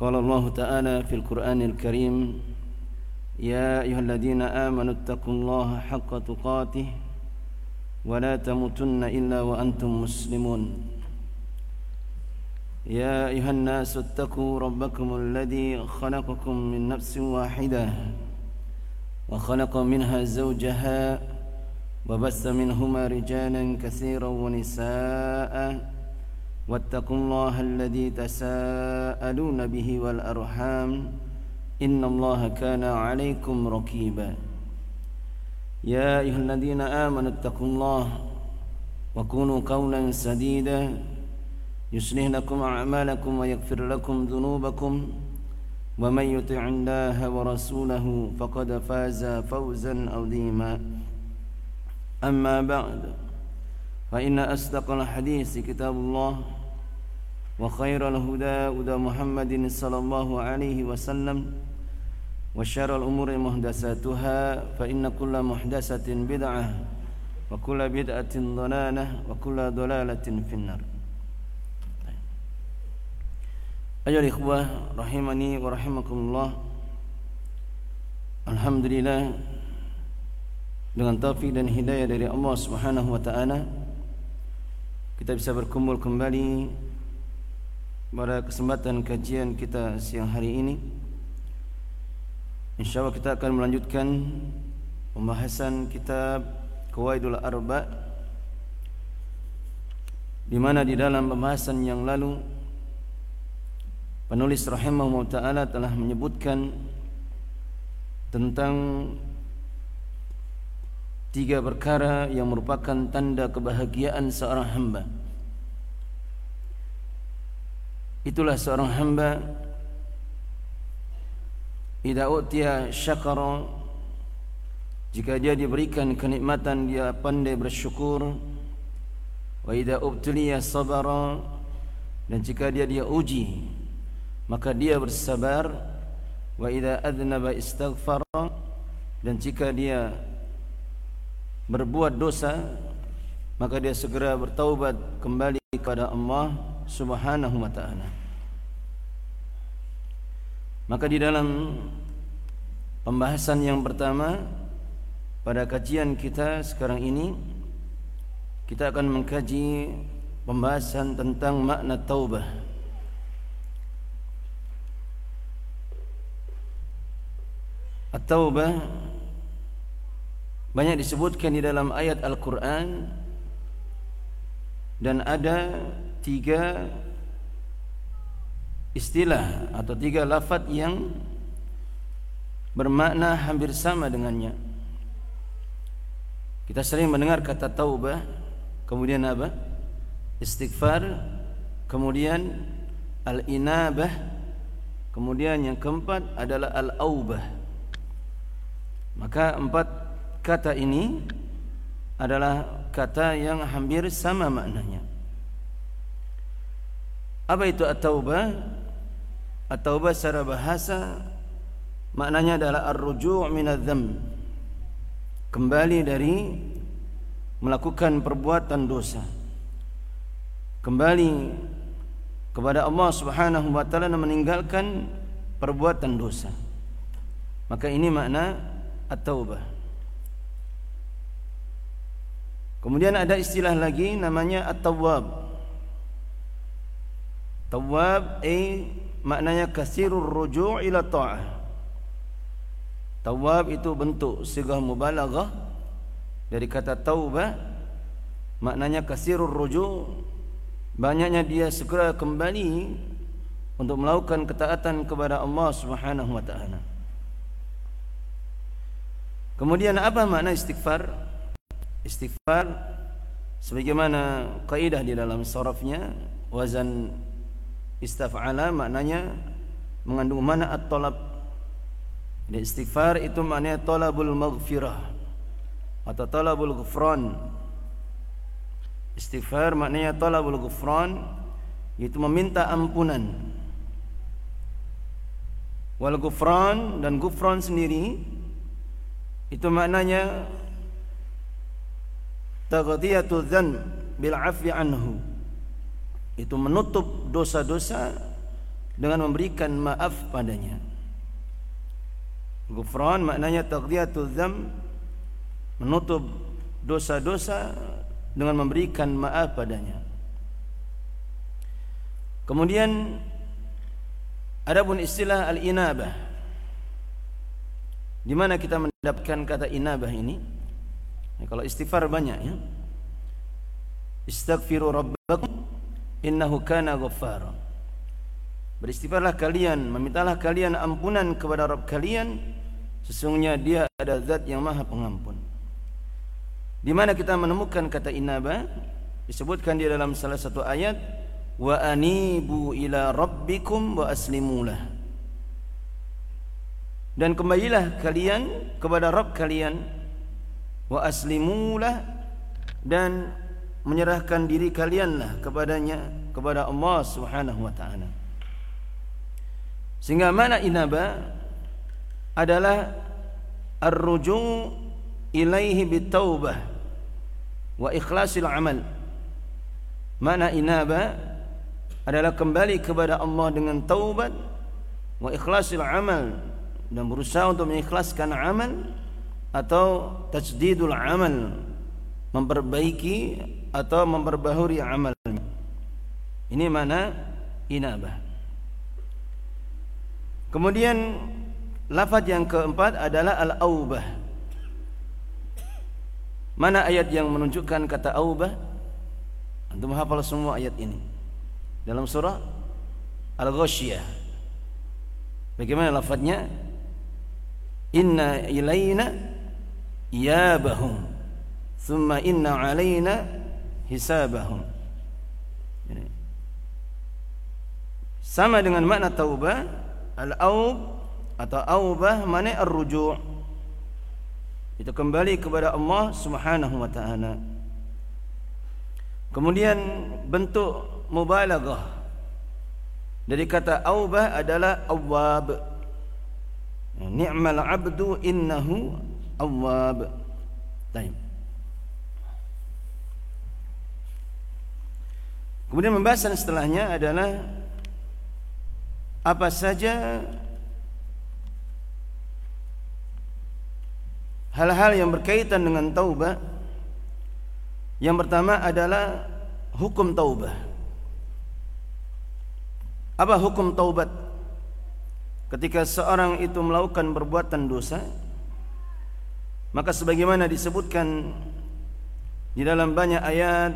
قال الله تعالى في القرآن الكريم يا أيها الذين آمنوا اتقوا الله حق تقاته ولا تموتن إلا وأنتم مسلمون. يا أيها الناس اتقوا ربكم الذي خلقكم من نفس واحدة وخلق منها زوجها وبث منهما رجالا كثيرا ونساء واتقوا الله الذي تساءلون به والأرحام إن الله كان عليكم ركيبا. يا أيها الذين آمنوا اتقوا الله وكونوا قولا سديدا. يصلح لكم أعمالكم ويغفر لكم ذنوبكم. ومن يطع الله ورسوله فقد فاز فوزا عظيما. أما بعد فإن أصدق الحديث كتاب الله وخير الهدى هدى محمد صلى الله عليه وسلم وشر الأمور محدثاتها فإن كل محدثة بدعة وكل بدعة ضلالة وكل ضلالة في النار أيها الإخوة رحمني ورحمكم الله الحمد لله dengan taufik dan hidayah dari Allah Subhanahu wa taala kita bisa berkumpul kembali pada kesempatan kajian kita siang hari ini. Insyaallah kita akan melanjutkan pembahasan kitab Qawaidul Arba di mana di dalam pembahasan yang lalu penulis rahimahullah taala telah menyebutkan tentang tiga perkara yang merupakan tanda kebahagiaan seorang hamba. Itulah seorang hamba. Idza utiya syakara jika dia diberikan kenikmatan dia pandai bersyukur. Wa idza ubtuliya sabara dan jika dia dia uji maka dia bersabar. Wa idza adnaba istaghfara dan jika dia berbuat dosa maka dia segera bertaubat kembali kepada Allah Subhanahu wa taala. Maka di dalam pembahasan yang pertama pada kajian kita sekarang ini kita akan mengkaji pembahasan tentang makna taubah. At-taubah banyak disebutkan di dalam ayat Al-Quran dan ada tiga istilah atau tiga lafaz yang bermakna hampir sama dengannya. Kita sering mendengar kata taubah, kemudian apa? Istighfar, kemudian al-inabah, kemudian yang keempat adalah al-aubah. Maka empat kata ini adalah kata yang hampir sama maknanya. Apa itu at-taubah? At-taubah secara bahasa maknanya adalah ar-ruju' minadz-dzam. Kembali dari melakukan perbuatan dosa. Kembali kepada Allah Subhanahu wa taala dan meninggalkan perbuatan dosa. Maka ini makna at-taubah. Kemudian ada istilah lagi namanya at-tawwab. Tawwab eh maknanya kasirur ruju' ila ta'ah. Tawwab itu bentuk sigah mubalaghah dari kata taubah maknanya kasirur ruju' banyaknya dia segera kembali untuk melakukan ketaatan kepada Allah Subhanahu wa taala. Kemudian apa makna istighfar? Istighfar sebagaimana kaidah di dalam sarafnya wazan istaf'ala maknanya mengandung mana at-talab Jadi istighfar itu maknanya talabul maghfirah atau talabul ghufran. Istighfar maknanya talabul ghufran yaitu meminta ampunan. Wal ghufran dan ghufran sendiri itu maknanya taghdiyatu dzan bil afwi anhu. Itu menutup dosa-dosa dengan memberikan maaf padanya. Gufran maknanya taqdiyatul dzam menutup dosa-dosa dengan memberikan maaf padanya. Kemudian ada pun istilah al-inabah. Di mana kita mendapatkan kata inabah ini? Ya, kalau istighfar banyak ya. Istaghfiru rabbakum innahu kana ghaffara. Beristighfarlah kalian, memintalah kalian ampunan kepada Rabb kalian. Sesungguhnya Dia ada Zat yang Maha Pengampun. Di mana kita menemukan kata inaba? Disebutkan di dalam salah satu ayat, wa anibu ila rabbikum wa aslimulah. Dan kembalilah kalian kepada Rabb kalian wa aslimulah dan menyerahkan diri kalianlah kepadanya kepada Allah Subhanahu wa taala. Sehingga mana inaba adalah ar-ruju' ilaihi bitaubah wa ikhlasil amal. Mana inaba adalah kembali kepada Allah dengan taubat wa ikhlasil amal dan berusaha untuk mengikhlaskan amal atau tajdidul amal memperbaiki atau memperbaharui amal. Ini mana inabah. Kemudian lafaz yang keempat adalah al-aubah. Mana ayat yang menunjukkan kata aubah? Antum hafal semua ayat ini. Dalam surah Al-Ghasyiyah. Bagaimana lafaznya? Inna ilaina iyabahum thumma inna alaina hisabahum. Sama dengan makna taubah Al-aub atau aubah mana ar-ruju' itu kembali kepada Allah Subhanahu wa taala. Kemudian bentuk mubalaghah dari kata aubah adalah awwab. Ni'mal 'abdu innahu awwab. Baik. Kemudian pembahasan setelahnya adalah apa saja hal-hal yang berkaitan dengan taubah yang pertama adalah hukum taubah apa hukum taubat ketika seorang itu melakukan perbuatan dosa maka sebagaimana disebutkan di dalam banyak ayat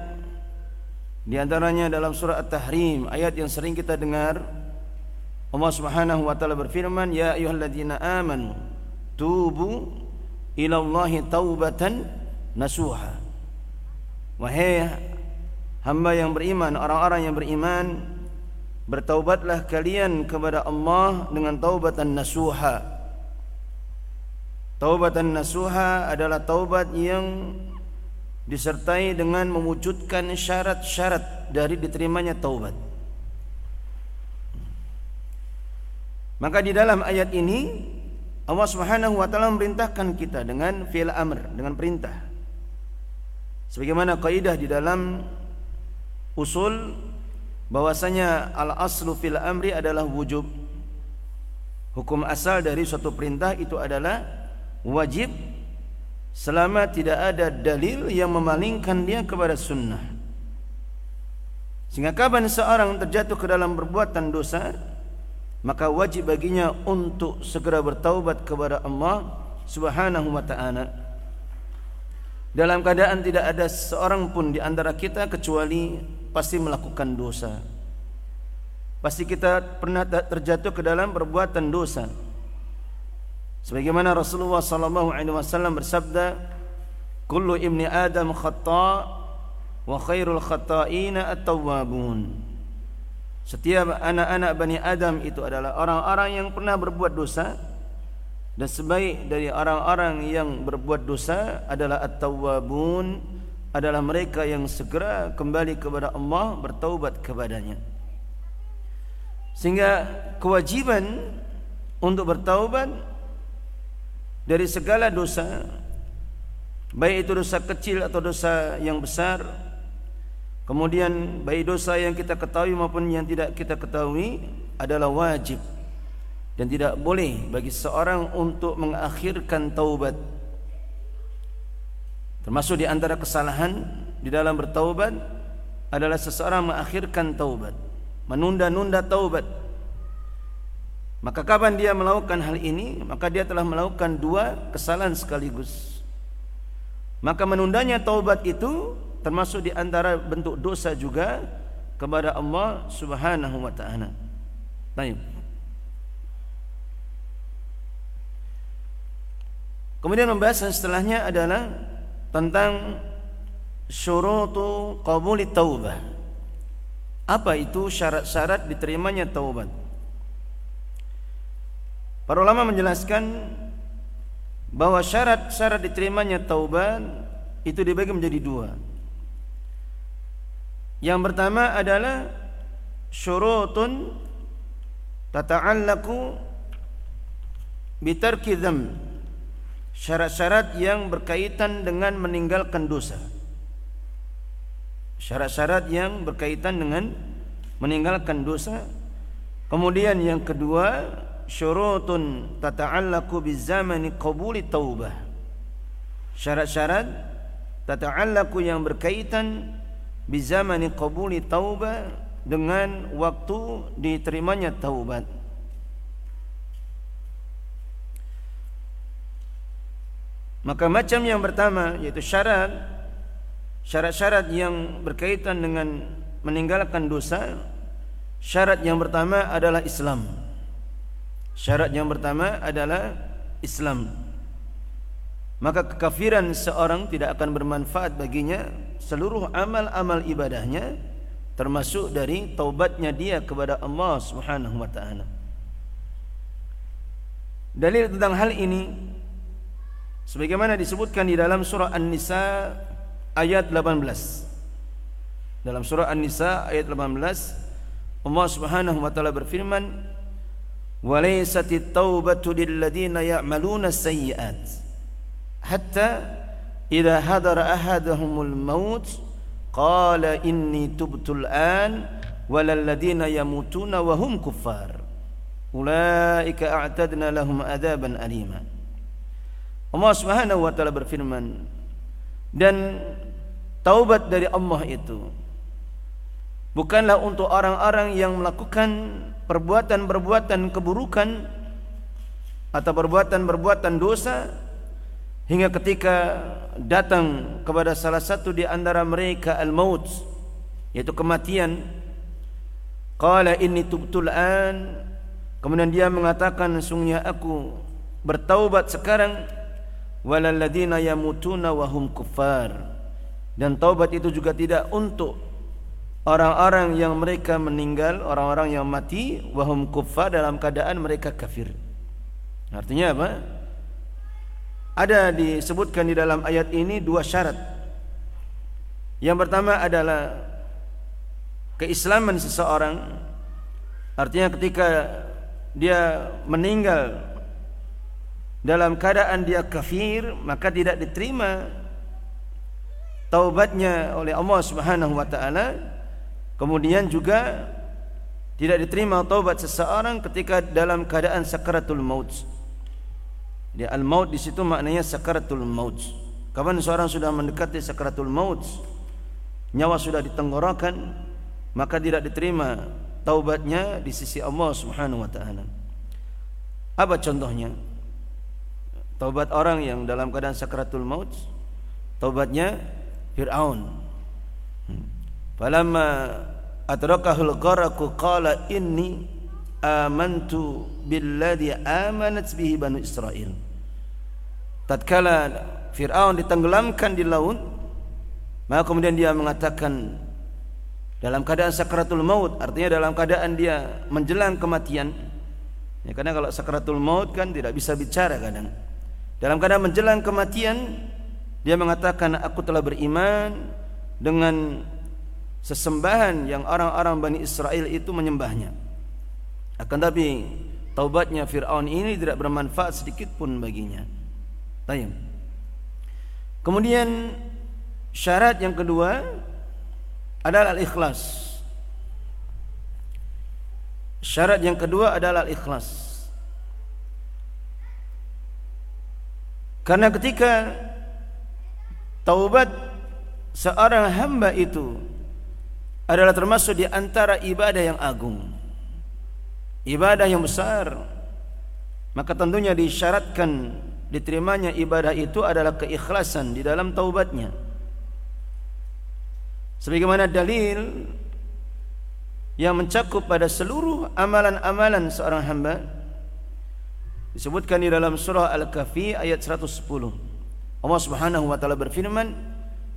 di antaranya dalam surah At-Tahrim ayat yang sering kita dengar Allah Subhanahu wa taala berfirman, "Ya ayyuhalladzina amanu tubu ila Allahi taubatan nasuha." Wahai hamba yang beriman, orang-orang yang beriman, bertaubatlah kalian kepada Allah dengan taubatan nasuha. Taubatan nasuha adalah taubat yang disertai dengan mewujudkan syarat-syarat dari diterimanya taubat. Maka di dalam ayat ini Allah Subhanahu wa taala memerintahkan kita dengan fi'il amr, dengan perintah. Sebagaimana kaidah di dalam usul bahwasanya al aslu fil amri adalah wujub. Hukum asal dari suatu perintah itu adalah wajib selama tidak ada dalil yang memalingkan dia kepada sunnah. Sehingga kapan seorang terjatuh ke dalam perbuatan dosa, maka wajib baginya untuk segera bertaubat kepada Allah Subhanahu wa taala. Dalam keadaan tidak ada seorang pun di antara kita kecuali pasti melakukan dosa. Pasti kita pernah terjatuh ke dalam perbuatan dosa. Sebagaimana Rasulullah sallallahu alaihi wasallam bersabda, "Kullu ibni Adam khata' wa khairul khata'ina at-tawwabun." Setiap anak-anak Bani Adam itu adalah orang-orang yang pernah berbuat dosa dan sebaik dari orang-orang yang berbuat dosa adalah at-tawwabun adalah mereka yang segera kembali kepada Allah bertaubat kepadanya sehingga kewajiban untuk bertaubat dari segala dosa baik itu dosa kecil atau dosa yang besar kemudian baik dosa yang kita ketahui maupun yang tidak kita ketahui adalah wajib dan tidak boleh bagi seorang untuk mengakhirkan taubat. Termasuk di antara kesalahan di dalam bertaubat adalah seseorang mengakhirkan taubat menunda-nunda taubat maka kapan dia melakukan hal ini maka dia telah melakukan dua kesalahan sekaligus maka menundanya taubat itu termasuk di antara bentuk dosa juga kepada Allah Subhanahu wa taala. Baik. Kemudian pembahasan setelahnya adalah tentang syurutu qabuli taubah. Apa itu syarat-syarat diterimanya taubat? Para ulama menjelaskan bahwa syarat-syarat diterimanya taubat itu dibagi menjadi dua. Yang pertama adalah syurutun tata'allaku bitarki dzamb syarat-syarat yang berkaitan dengan meninggalkan dosa. Syarat-syarat yang berkaitan dengan meninggalkan dosa. Kemudian yang kedua, syurutun tata'allaqu bizamani qabuli taubah. Syarat-syarat tata'allaqu yang berkaitan bizamani qabuli taubah dengan waktu diterimanya taubat. Maka macam yang pertama yaitu syarat syarat-syarat yang berkaitan dengan meninggalkan dosa. Syarat yang pertama adalah Islam. Syarat yang pertama adalah Islam. Maka kekafiran seorang tidak akan bermanfaat baginya seluruh amal-amal ibadahnya termasuk dari taubatnya dia kepada Allah Subhanahu wa taala. Dalil tentang hal ini sebagaimana disebutkan di dalam surah An-Nisa ayat 18 dalam surah An-Nisa ayat 18 Allah Subhanahu wa taala berfirman lil ladzina ya'maluna sayyi'at hatta idza hadara ahaduhumul maut qala inni tubtul an walal ladzina yamutuna wa hum kuffar ulaika a'tadna lahum adaban alima Allah Subhanahu wa taala berfirman dan taubat dari Allah itu bukanlah untuk orang-orang yang melakukan perbuatan-perbuatan keburukan atau perbuatan-perbuatan dosa hingga ketika datang kepada salah satu di antara mereka al-maut yaitu kematian. Qala inni tubtul an kemudian dia mengatakan sungguhnya aku bertaubat sekarang. Walalladzina yamutuna wa hum kuffar. Dan taubat itu juga tidak untuk orang-orang yang mereka meninggal orang-orang yang mati wahum kuffar dalam keadaan mereka kafir. Artinya apa? Ada disebutkan di dalam ayat ini dua syarat. Yang pertama adalah keislaman seseorang. Artinya ketika dia meninggal dalam keadaan dia kafir maka tidak diterima taubatnya oleh Allah Subhanahu wa taala kemudian juga tidak diterima taubat seseorang ketika dalam keadaan sakaratul maut. Dia al maut di situ maknanya sakaratul maut. Kapan seorang sudah mendekati sakaratul maut nyawa sudah ditenggorokan maka tidak diterima taubatnya di sisi Allah Subhanahu wa taala. Apa contohnya? Taubat orang yang dalam keadaan sakratul maut Taubatnya Fir'aun. Falamma adrakahul gharaku qala inni amantu billadhi amanat bihi banu Israel Tatkala Fir'aun ditenggelamkan di laut Maka kemudian dia mengatakan Dalam keadaan sakratul maut Artinya dalam keadaan dia menjelang kematian Ya, karena kalau sakaratul maut kan tidak bisa bicara kadang. Dalam keadaan menjelang kematian dia mengatakan aku telah beriman dengan sesembahan yang orang-orang Bani Israel itu menyembahnya. Akan tapi taubatnya Fir'aun ini tidak bermanfaat sedikit pun baginya. Tayang. Kemudian syarat yang kedua adalah al-ikhlas. Syarat yang kedua adalah ikhlas. Karena ketika taubat seorang hamba itu adalah termasuk di antara ibadah yang agung. Ibadah yang besar. Maka tentunya disyaratkan diterimanya ibadah itu adalah keikhlasan di dalam taubatnya. Sebagaimana dalil yang mencakup pada seluruh amalan-amalan seorang hamba disebutkan di dalam surah Al-Kahfi ayat 110. Allah Subhanahu wa taala berfirman,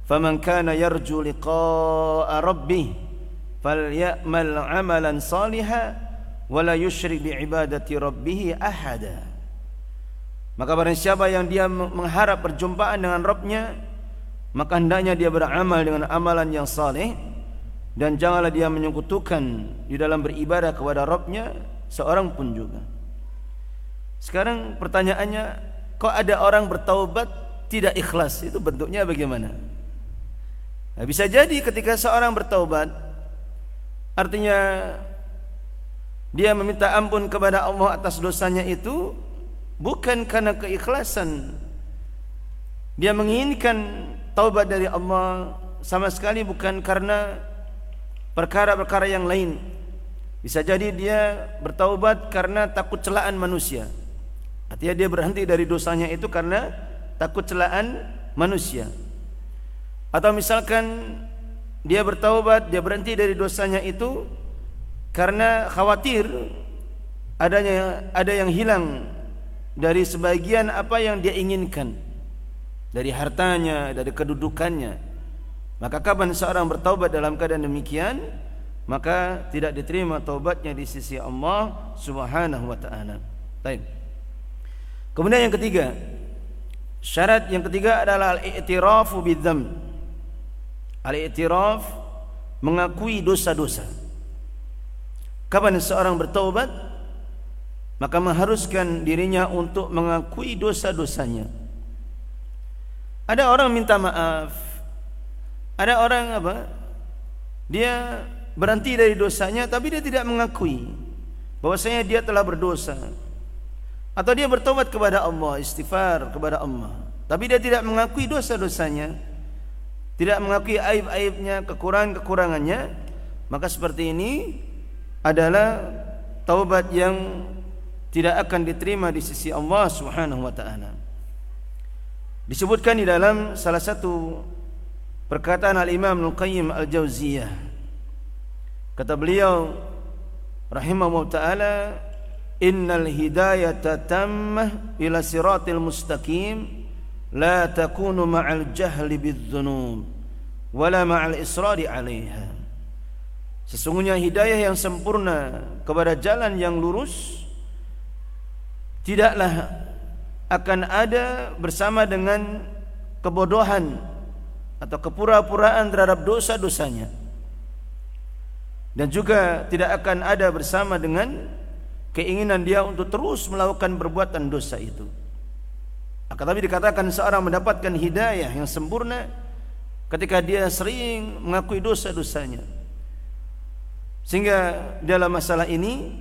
"Faman kana yarju liqa'a rabbih falyamal 'amalan salihan wa la yusyrik bi ibadati rabbih ahada." Maka barang siapa yang dia mengharap perjumpaan dengan Rabbnya Maka hendaknya dia beramal dengan amalan yang saleh dan janganlah dia menyekutukan di dalam beribadah kepada Rabbnya seorang pun juga. Sekarang pertanyaannya, kok ada orang bertaubat tidak ikhlas? Itu bentuknya bagaimana? Nah, bisa jadi ketika seorang bertaubat, artinya dia meminta ampun kepada Allah atas dosanya itu bukan karena keikhlasan. Dia menginginkan taubat dari Allah sama sekali bukan karena perkara-perkara yang lain. Bisa jadi dia bertaubat karena takut celaan manusia. Artinya dia berhenti dari dosanya itu karena takut celaan manusia. Atau misalkan dia bertaubat, dia berhenti dari dosanya itu karena khawatir adanya ada yang hilang dari sebagian apa yang dia inginkan. Dari hartanya, dari kedudukannya. Maka kapan seorang bertaubat dalam keadaan demikian Maka tidak diterima taubatnya di sisi Allah subhanahu wa ta'ala. Baik. Kemudian yang ketiga Syarat yang ketiga adalah Al-i'tirafu bidzam Al-i'tiraf Mengakui dosa-dosa Kapan seorang bertaubat Maka mengharuskan dirinya untuk mengakui dosa-dosanya Ada orang minta maaf ada orang apa? Dia berhenti dari dosanya tapi dia tidak mengakui bahwasanya dia telah berdosa. Atau dia bertobat kepada Allah, istighfar kepada Allah. Tapi dia tidak mengakui dosa-dosanya. Tidak mengakui aib-aibnya, kekurangan-kekurangannya. Maka seperti ini adalah taubat yang tidak akan diterima di sisi Allah Subhanahu wa taala. Disebutkan di dalam salah satu Perkataan Al-Imam Al-Qayyim Al-Jauziyah Kata beliau Rahimahullah Ta'ala Innal hidayata tammah ila siratil mustaqim La takunu ma'al jahli bidzunub Wala ma'al israri alaiha Sesungguhnya hidayah yang sempurna kepada jalan yang lurus Tidaklah akan ada bersama dengan kebodohan atau kepura-puraan terhadap dosa-dosanya dan juga tidak akan ada bersama dengan keinginan dia untuk terus melakukan perbuatan dosa itu. Akan dikatakan seorang mendapatkan hidayah yang sempurna ketika dia sering mengakui dosa-dosanya. Sehingga dalam masalah ini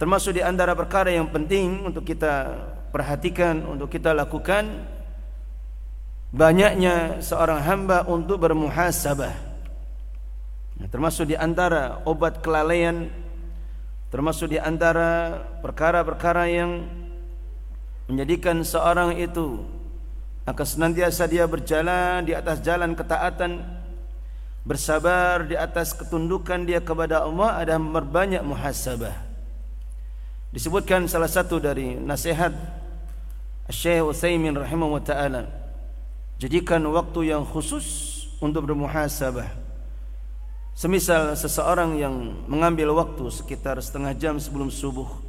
termasuk di antara perkara yang penting untuk kita perhatikan, untuk kita lakukan banyaknya seorang hamba untuk bermuhasabah nah, termasuk di antara obat kelalaian termasuk di antara perkara-perkara yang menjadikan seorang itu akan senantiasa dia berjalan di atas jalan ketaatan bersabar di atas ketundukan dia kepada Allah ada berbanyak muhasabah disebutkan salah satu dari nasihat Syekh Utsaimin rahimahullah taala Jadikan waktu yang khusus untuk bermuhasabah. Semisal seseorang yang mengambil waktu sekitar setengah jam sebelum subuh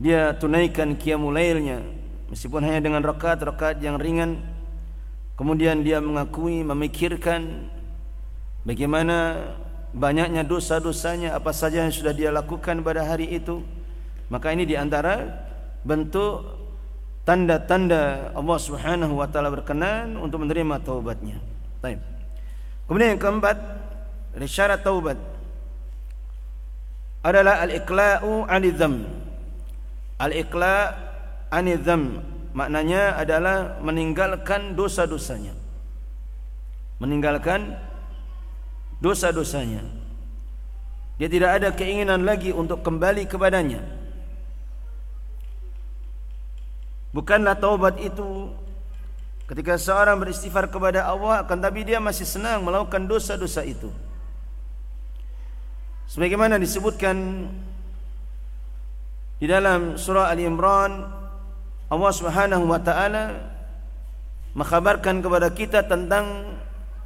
dia tunaikan qiyamul lailnya meskipun hanya dengan rakaat-rakaat yang ringan kemudian dia mengakui memikirkan bagaimana banyaknya dosa-dosanya apa saja yang sudah dia lakukan pada hari itu maka ini di antara bentuk tanda-tanda Allah Subhanahu wa taala berkenan untuk menerima taubatnya. Baik. Kemudian yang keempat syarat taubat adalah al-iqla'u 'anil. Al-iqla' 'anil dzam maknanya adalah meninggalkan dosa-dosanya. Meninggalkan dosa-dosanya. Dia tidak ada keinginan lagi untuk kembali kepadanya. Bukanlah taubat itu ketika seorang beristighfar kepada Allah akan tapi dia masih senang melakukan dosa-dosa itu. Sebagaimana disebutkan di dalam surah Ali Imran Allah Subhanahu wa taala mengkhabarkan kepada kita tentang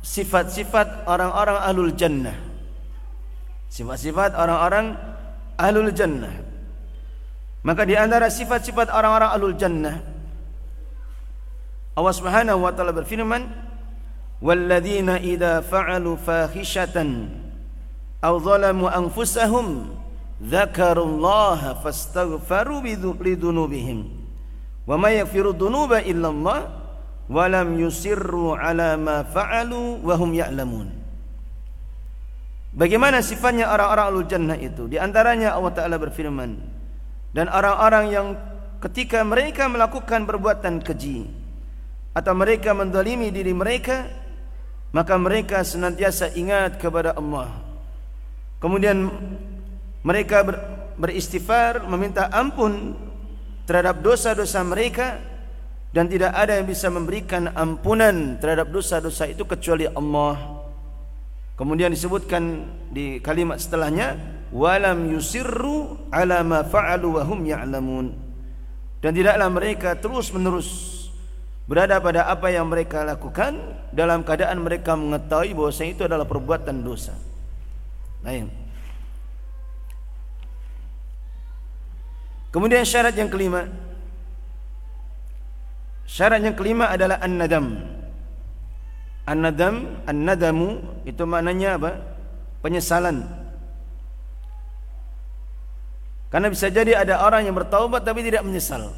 sifat-sifat orang-orang ahlul jannah. Sifat-sifat orang-orang ahlul jannah. Maka di antara sifat-sifat orang-orang ahlul jannah Allah Subhanahu wa taala berfirman, "Walladzina idza fa'alu fahishatan aw zalamu anfusahum dzakarullaha fastaghfaru lidunubihim wa may yaghfiru dhunuba illa Allah wa lam yusirru ala ma fa'alu wa hum ya'lamun Bagaimana sifatnya orang-orang alul jannah itu? Di antaranya Allah Ta'ala berfirman Dan orang-orang yang ketika mereka melakukan perbuatan keji Atau mereka mendalimi diri mereka Maka mereka senantiasa ingat kepada Allah Kemudian mereka ber, beristighfar meminta ampun terhadap dosa-dosa mereka dan tidak ada yang bisa memberikan ampunan terhadap dosa-dosa itu kecuali Allah. Kemudian disebutkan di kalimat setelahnya walam yusirru ala ma fa'alu wa hum ya'lamun. Dan tidaklah mereka terus-menerus berada pada apa yang mereka lakukan dalam keadaan mereka mengetahui bahwa itu adalah perbuatan dosa. Baik. Kemudian syarat yang kelima. Syarat yang kelima adalah an-nadam. An-nadam, an-nadamu itu maknanya apa? Penyesalan. Karena bisa jadi ada orang yang bertaubat tapi tidak menyesal.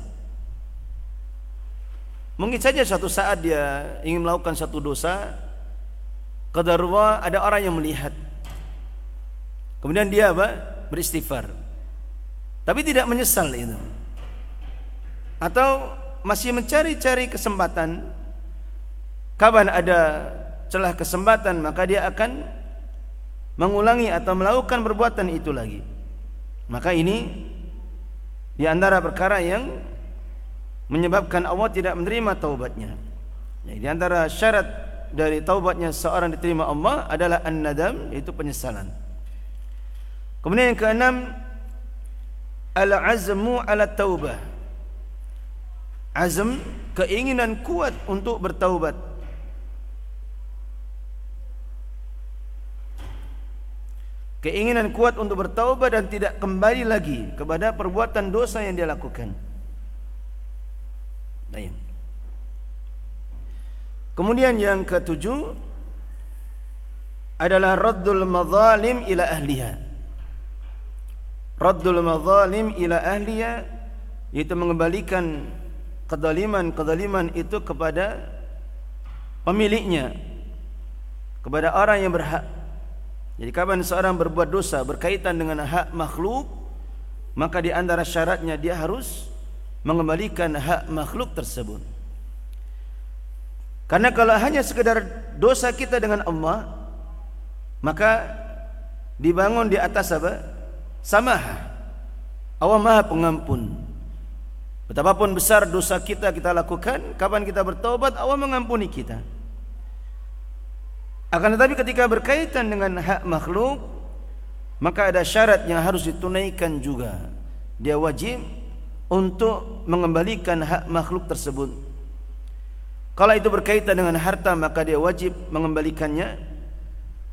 Mungkin saja suatu saat dia ingin melakukan satu dosa, kadarwa ada orang yang melihat. Kemudian dia apa? Beristighfar. Tapi tidak menyesal itu. Atau masih mencari-cari kesempatan kapan ada celah kesempatan maka dia akan mengulangi atau melakukan perbuatan itu lagi. Maka ini di antara perkara yang menyebabkan Allah tidak menerima taubatnya. Ya, di antara syarat dari taubatnya seorang diterima Allah adalah an-nadam yaitu penyesalan. Kemudian yang keenam al-azmu ala taubah. Azm keinginan kuat untuk bertaubat. Keinginan kuat untuk bertaubat dan tidak kembali lagi kepada perbuatan dosa yang dia lakukan. Baik. Kemudian yang ketujuh adalah raddul madzalim ila ahliha. Raddul mazalim ila ahliya Yaitu mengembalikan Kedaliman-kedaliman itu kepada Pemiliknya Kepada orang yang berhak Jadi kapan seorang berbuat dosa Berkaitan dengan hak makhluk Maka di antara syaratnya dia harus Mengembalikan hak makhluk tersebut Karena kalau hanya sekedar dosa kita dengan Allah Maka Dibangun di atas apa? Samaha. Allah Maha Pengampun. Betapapun besar dosa kita kita lakukan, kapan kita bertobat, Allah mengampuni kita. Akan tetapi ketika berkaitan dengan hak makhluk, maka ada syarat yang harus ditunaikan juga. Dia wajib untuk mengembalikan hak makhluk tersebut. Kalau itu berkaitan dengan harta, maka dia wajib mengembalikannya.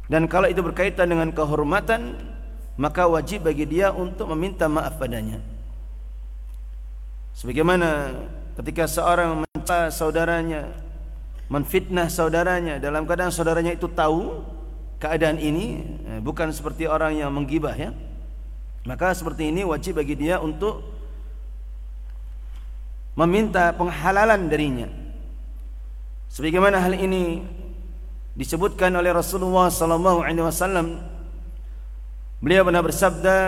Dan kalau itu berkaitan dengan kehormatan, maka wajib bagi dia untuk meminta maaf padanya. Sebagaimana ketika seorang mencela saudaranya, menfitnah saudaranya dalam keadaan saudaranya itu tahu keadaan ini eh, bukan seperti orang yang menggibah ya. Maka seperti ini wajib bagi dia untuk meminta penghalalan darinya. Sebagaimana hal ini disebutkan oleh Rasulullah sallallahu alaihi wasallam beliau pernah bersabda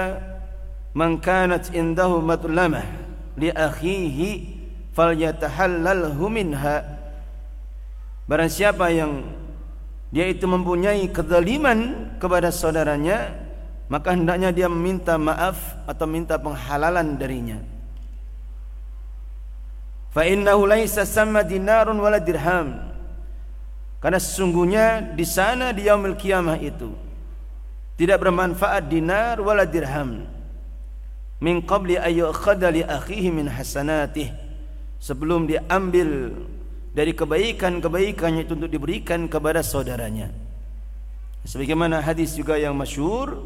man kanat indahu matlamah li akhihi falyatahallalhu minha. Barang siapa yang dia itu mempunyai kezaliman kepada saudaranya maka hendaknya dia meminta maaf atau minta penghalalan darinya. Fa innahu laisa sama dinarun wala dirham. Karena sesungguhnya di sana di yaumil kiamah itu tidak bermanfaat dinar wala dirham. Min qabli ayyukhadha li akhihi min hasanatih. Sebelum diambil dari kebaikan-kebaikannya itu untuk diberikan kepada saudaranya. Sebagaimana hadis juga yang masyhur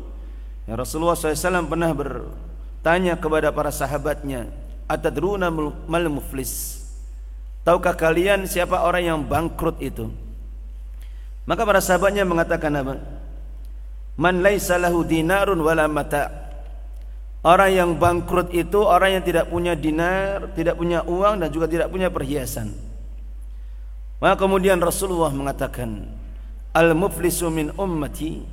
yang Rasulullah SAW pernah bertanya kepada para sahabatnya, "Atadruna mal muflis?" Tahukah kalian siapa orang yang bangkrut itu? Maka para sahabatnya mengatakan apa? Man laisa lahu dinarun wala mata. Orang yang bangkrut itu orang yang tidak punya dinar, tidak punya uang dan juga tidak punya perhiasan. Maka kemudian Rasulullah mengatakan, Al-muflisu min ummati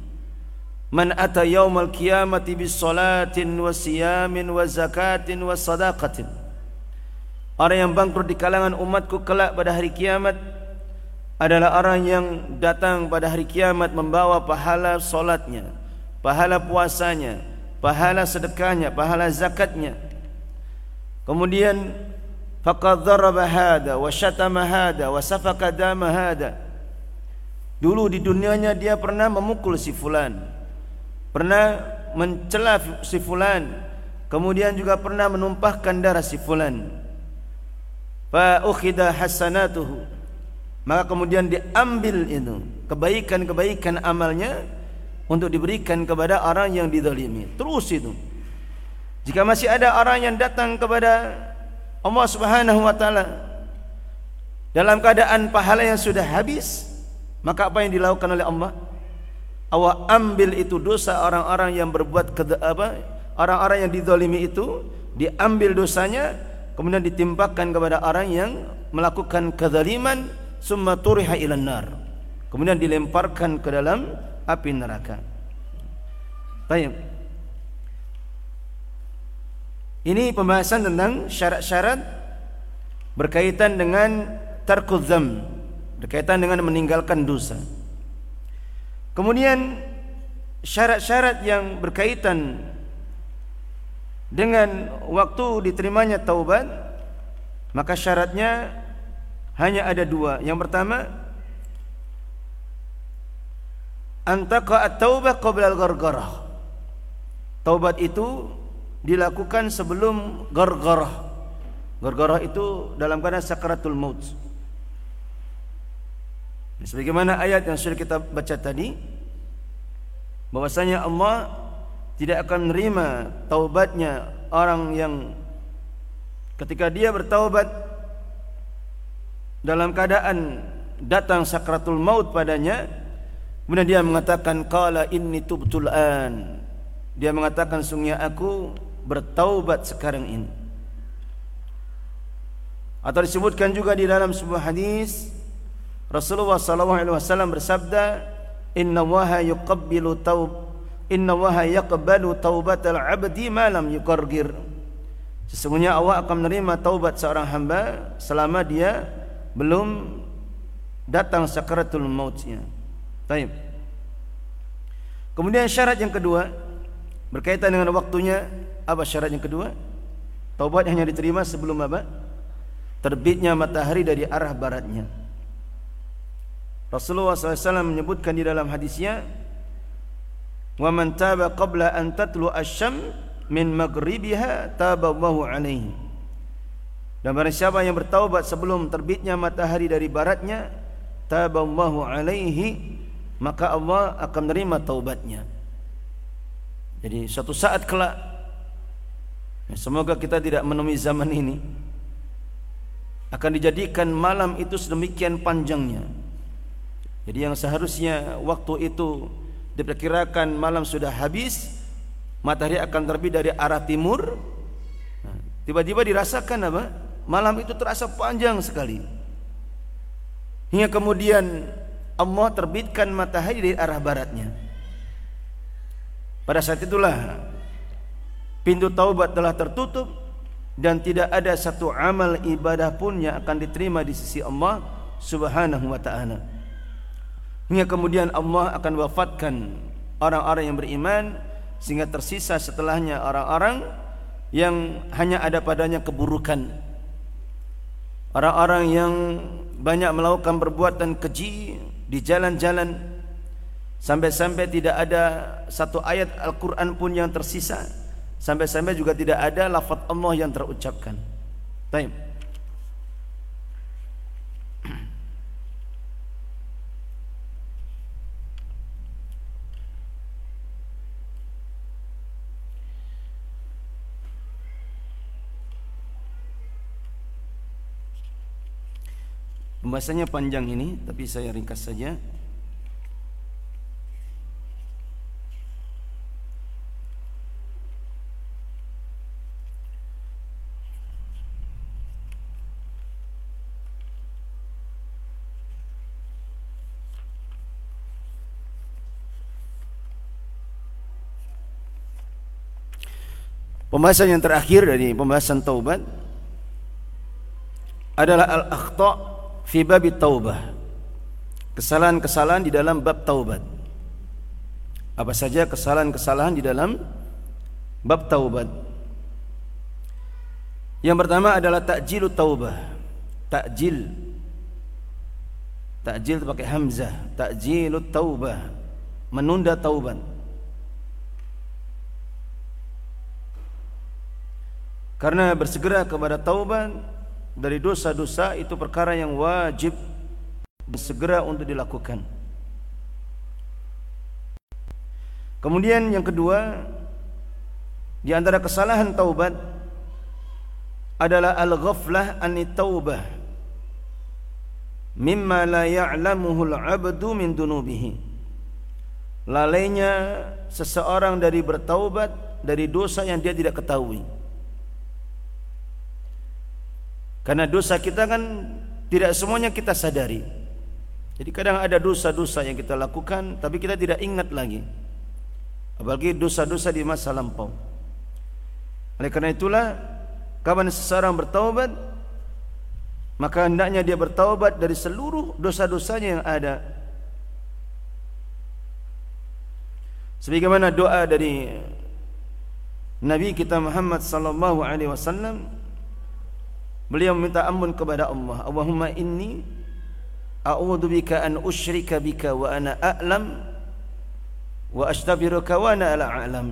man ata yaumal qiyamati bis salatin wa siyamin wa zakatin wa sadaqatin. Orang yang bangkrut di kalangan umatku kelak pada hari kiamat adalah orang yang datang pada hari kiamat membawa pahala solatnya, pahala puasanya, pahala sedekahnya, pahala zakatnya. Kemudian faqad dharaba hada wa syatama hada wa safaka dama hada. Dulu di dunianya dia pernah memukul si fulan. Pernah mencela si fulan. Kemudian juga pernah menumpahkan darah si fulan. Fa ukhida hasanatuhu maka kemudian diambil itu kebaikan-kebaikan amalnya untuk diberikan kepada orang yang didolimi terus itu. Jika masih ada orang yang datang kepada Allah Subhanahu wa taala dalam keadaan pahala yang sudah habis maka apa yang dilakukan oleh Allah? Allah ambil itu dosa orang-orang yang berbuat apa orang-orang yang didolimi itu diambil dosanya kemudian ditimpakan kepada orang yang melakukan kezaliman summa turiha ilan nar. Kemudian dilemparkan ke dalam api neraka. Baik. Ini pembahasan tentang syarat-syarat berkaitan dengan tarkul berkaitan dengan meninggalkan dosa. Kemudian syarat-syarat yang berkaitan dengan waktu diterimanya taubat maka syaratnya hanya ada dua. Yang pertama, antaka at-taubah qabla al-ghargarah. Taubat itu dilakukan sebelum gargarah. Gargarah itu dalam keadaan sakaratul maut. Sebagaimana ayat yang sudah kita baca tadi bahwasanya Allah tidak akan menerima taubatnya orang yang ketika dia bertaubat dalam keadaan datang sakratul maut padanya kemudian dia mengatakan qala inni tubtul an. Dia mengatakan sungguh aku bertaubat sekarang ini. Atau disebutkan juga di dalam sebuah hadis Rasulullah sallallahu alaihi wasallam bersabda inna waha yuqabbilu taub inna waha yaqbalu taubatal abdi ma lam yuqargir. Sesungguhnya Allah akan menerima taubat seorang hamba selama dia belum datang sakaratul mautnya. Baik. Kemudian syarat yang kedua berkaitan dengan waktunya apa syarat yang kedua? Taubat hanya diterima sebelum apa? Terbitnya matahari dari arah baratnya. Rasulullah SAW menyebutkan di dalam hadisnya, "Wa man taba qabla an tatlu asy-syam min maghribiha taba Allahu alaihi." Dan barang siapa yang bertaubat sebelum terbitnya matahari dari baratnya, taballahu alaihi, maka Allah akan menerima taubatnya. Jadi suatu saat kelak semoga kita tidak menemui zaman ini akan dijadikan malam itu sedemikian panjangnya. Jadi yang seharusnya waktu itu diperkirakan malam sudah habis, matahari akan terbit dari arah timur. Tiba-tiba dirasakan apa? Malam itu terasa panjang sekali. Hingga kemudian Allah terbitkan matahari dari arah baratnya. Pada saat itulah pintu taubat telah tertutup dan tidak ada satu amal ibadah pun yang akan diterima di sisi Allah Subhanahu wa taala. Hingga kemudian Allah akan wafatkan orang-orang yang beriman sehingga tersisa setelahnya orang-orang yang hanya ada padanya keburukan. Orang-orang yang banyak melakukan perbuatan keji di jalan-jalan sampai-sampai tidak ada satu ayat Al-Qur'an pun yang tersisa. Sampai-sampai juga tidak ada lafaz Allah yang terucapkan. Baik. Pembahasannya panjang ini tapi saya ringkas saja. Pembahasan yang terakhir dari pembahasan taubat adalah al-akhta' fi babi taubah. Kesalahan-kesalahan di dalam bab taubat. Apa saja kesalahan-kesalahan di dalam bab taubat? Yang pertama adalah takjilu taubah. Takjil. Takjil pakai hamzah. Takjilu taubah. Menunda taubat. Karena bersegera kepada taubat dari dosa-dosa itu perkara yang wajib segera untuk dilakukan. Kemudian yang kedua di antara kesalahan taubat adalah al-ghaflah an taubah mimma la ya'lamuhu al-'abdu min dunubihi. Lalainya seseorang dari bertaubat dari dosa yang dia tidak ketahui. Karena dosa kita kan tidak semuanya kita sadari. Jadi kadang ada dosa-dosa yang kita lakukan tapi kita tidak ingat lagi. Apalagi dosa-dosa di masa lampau. Oleh karena itulah kapan seseorang bertaubat maka hendaknya dia bertaubat dari seluruh dosa-dosanya yang ada. Sebagaimana doa dari Nabi kita Muhammad sallallahu alaihi wasallam Beliau meminta ampun kepada Allah. Allahumma inni a'udzu bika an usyrika bika wa ana a'lam wa astaghfiruka wa ana la a'lam.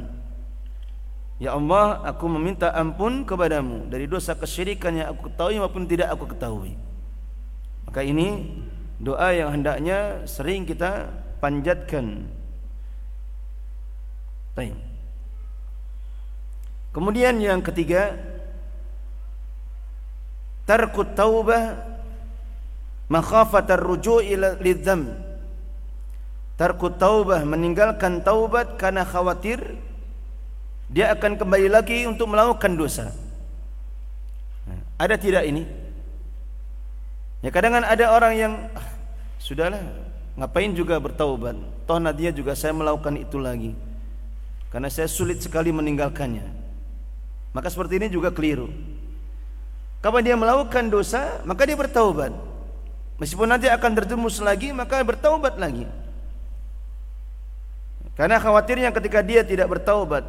Ya Allah, aku meminta ampun kepadamu dari dosa kesyirikan yang aku ketahui maupun tidak aku ketahui. Maka ini doa yang hendaknya sering kita panjatkan. Baik. Kemudian yang ketiga, tarku taubah makhafat ar-ruju' ila lidzam tarku taubah meninggalkan taubat karena khawatir dia akan kembali lagi untuk melakukan dosa. Ada tidak ini? Ya kadang, -kadang ada orang yang ah, sudahlah ngapain juga bertaubat? Toh nadia juga saya melakukan itu lagi. Karena saya sulit sekali meninggalkannya. Maka seperti ini juga keliru kalau dia melakukan dosa, maka dia bertaubat. Meskipun nanti akan terjumus lagi, maka bertaubat lagi. Karena khawatirnya ketika dia tidak bertaubat,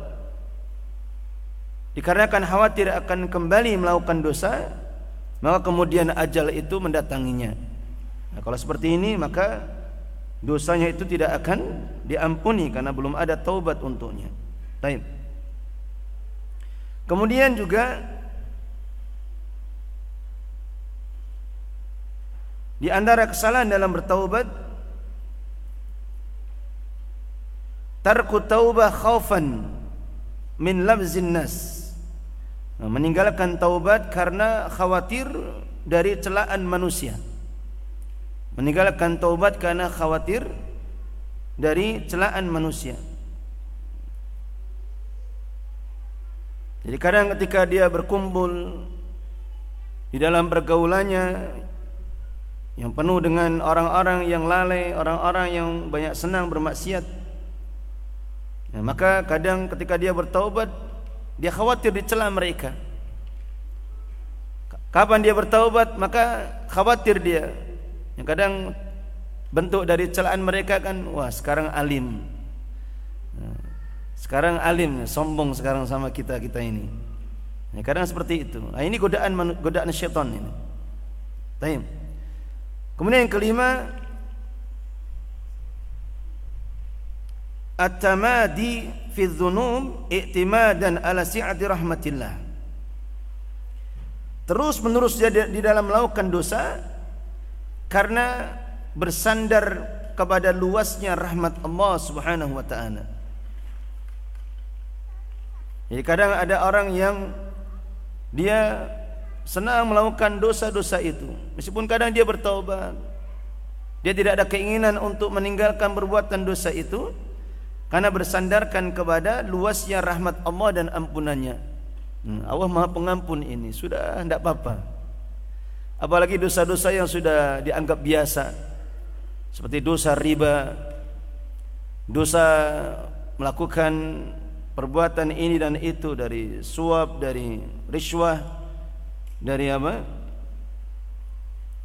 dikarenakan khawatir akan kembali melakukan dosa, maka kemudian ajal itu mendatanginya. Nah, kalau seperti ini, maka dosanya itu tidak akan diampuni karena belum ada taubat untuknya. Baik. Kemudian juga Di antara kesalahan dalam bertaubat tarku taubah khaufan min labzin nas. Nah, meninggalkan taubat karena khawatir dari celaan manusia. Meninggalkan taubat karena khawatir dari celaan manusia. Jadi kadang ketika dia berkumpul di dalam pergaulannya yang penuh dengan orang-orang yang lalai, orang-orang yang banyak senang bermaksiat. Ya, maka kadang ketika dia bertaubat, dia khawatir dicela mereka. Kapan dia bertaubat, maka khawatir dia. Yang kadang bentuk dari celaan mereka kan, wah sekarang alim. Ya, sekarang alim, sombong sekarang sama kita kita ini. Ya, kadang seperti itu. Nah, ini godaan godaan syaitan ini. Taim. Kemudian yang kelima At-tamadi fi dhunub i'timadan ala si'ati rahmatillah. Terus menerus dia di dalam melakukan dosa karena bersandar kepada luasnya rahmat Allah Subhanahu wa taala. Jadi kadang ada orang yang dia senang melakukan dosa-dosa itu. Meskipun kadang dia bertaubat dia tidak ada keinginan untuk meninggalkan perbuatan dosa itu karena bersandarkan kepada luasnya rahmat Allah dan ampunannya. Hmm, Allah maha pengampun ini sudah tidak apa-apa. Apalagi dosa-dosa yang sudah dianggap biasa seperti dosa riba dosa melakukan perbuatan ini dan itu dari suap dari riswah dari apa?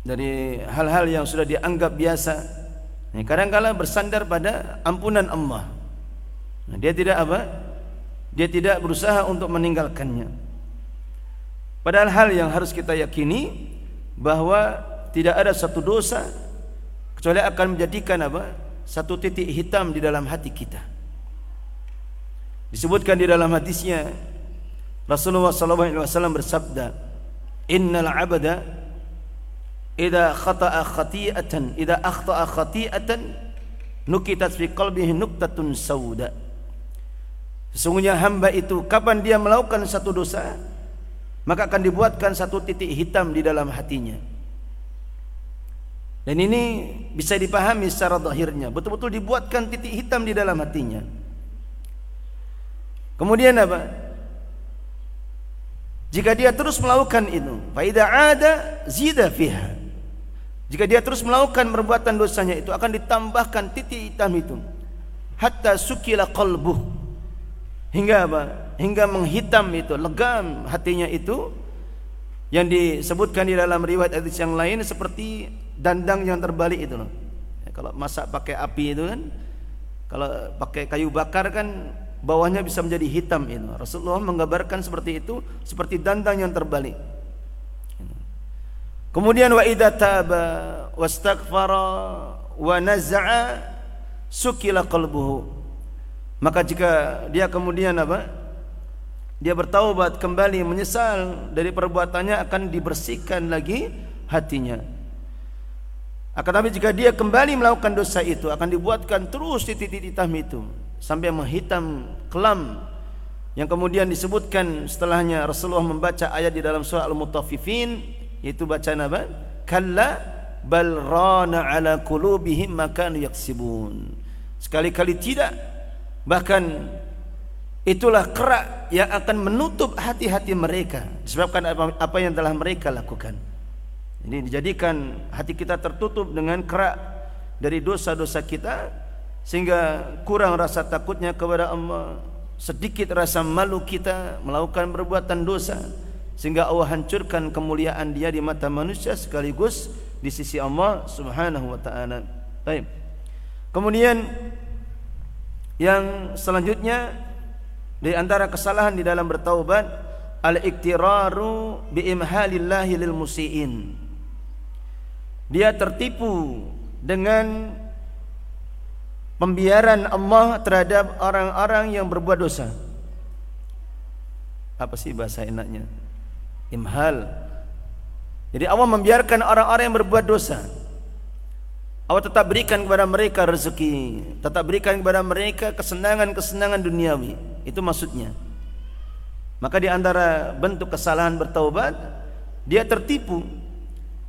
Dari hal-hal yang sudah dianggap biasa. Nah, kadang-kala bersandar pada ampunan Allah. Nah, dia tidak apa? Dia tidak berusaha untuk meninggalkannya. Padahal hal yang harus kita yakini bahwa tidak ada satu dosa kecuali akan menjadikan apa? Satu titik hitam di dalam hati kita. Disebutkan di dalam hadisnya Rasulullah SAW bersabda, innal abada idza khata'a khati'atan idza akhta'a khati'atan nukitat fi qalbihi nuktatun sauda. Sesungguhnya hamba itu kapan dia melakukan satu dosa maka akan dibuatkan satu titik hitam di dalam hatinya. Dan ini bisa dipahami secara zahirnya. Betul-betul dibuatkan titik hitam di dalam hatinya. Kemudian apa jika dia terus melakukan itu, faida ada zida fiha. Jika dia terus melakukan perbuatan dosanya itu akan ditambahkan titik hitam itu. Hatta sukila qalbuh. Hingga apa? Hingga menghitam itu, legam hatinya itu yang disebutkan di dalam riwayat hadis yang lain seperti dandang yang terbalik itu loh. Ya, kalau masak pakai api itu kan, kalau pakai kayu bakar kan bawahnya bisa menjadi hitam itu. Rasulullah menggambarkan seperti itu seperti dandang yang terbalik. Kemudian wa idza taba wastaghfara wa naza'a sukila qalbuhu. Maka jika dia kemudian apa? Dia bertaubat kembali menyesal dari perbuatannya akan dibersihkan lagi hatinya. Akan tapi jika dia kembali melakukan dosa itu akan dibuatkan terus titik-titik hitam itu sampai menghitam kelam yang kemudian disebutkan setelahnya Rasulullah membaca ayat di dalam surah Al-Mutaffifin yaitu bacaan apa? Kalla bal rana ala qulubihim ma kanu yaksibun. Sekali-kali tidak bahkan itulah kerak yang akan menutup hati-hati mereka disebabkan apa yang telah mereka lakukan. Ini dijadikan hati kita tertutup dengan kerak dari dosa-dosa kita sehingga kurang rasa takutnya kepada Allah sedikit rasa malu kita melakukan perbuatan dosa sehingga Allah hancurkan kemuliaan dia di mata manusia sekaligus di sisi Allah Subhanahu wa taala. Baik. Kemudian yang selanjutnya di antara kesalahan di dalam bertaubat al-iktiraru bi imhalillahi lil musiin. Dia tertipu dengan pembiaran Allah terhadap orang-orang yang berbuat dosa. Apa sih bahasa enaknya? Imhal. Jadi Allah membiarkan orang-orang yang berbuat dosa. Allah tetap berikan kepada mereka rezeki, tetap berikan kepada mereka kesenangan-kesenangan duniawi. Itu maksudnya. Maka di antara bentuk kesalahan bertaubat, dia tertipu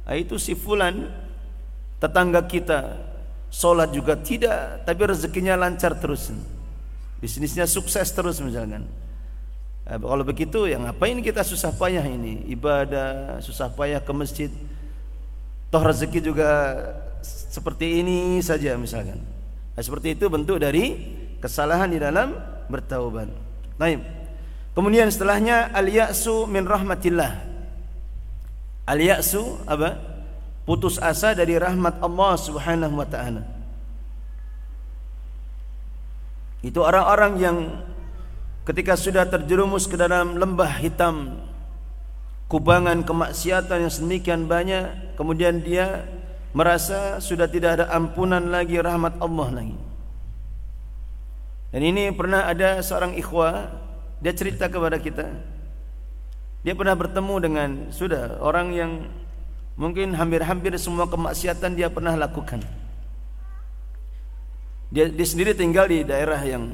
ah, itu si fulan tetangga kita sholat juga tidak tapi rezekinya lancar terus bisnisnya sukses terus misalkan ah, kalau begitu ya ngapain kita susah payah ini ibadah susah payah ke masjid toh rezeki juga seperti ini saja misalkan nah, seperti itu bentuk dari kesalahan di dalam bertaubat Baik. Kemudian setelahnya al-ya'su min rahmatillah. Al-ya'su apa? Putus asa dari rahmat Allah Subhanahu wa taala. Itu orang-orang yang ketika sudah terjerumus ke dalam lembah hitam kubangan kemaksiatan yang sedemikian banyak kemudian dia merasa sudah tidak ada ampunan lagi rahmat Allah lagi dan ini pernah ada seorang ikhwah dia cerita kepada kita. Dia pernah bertemu dengan sudah orang yang mungkin hampir-hampir semua kemaksiatan dia pernah lakukan. Dia, dia sendiri tinggal di daerah yang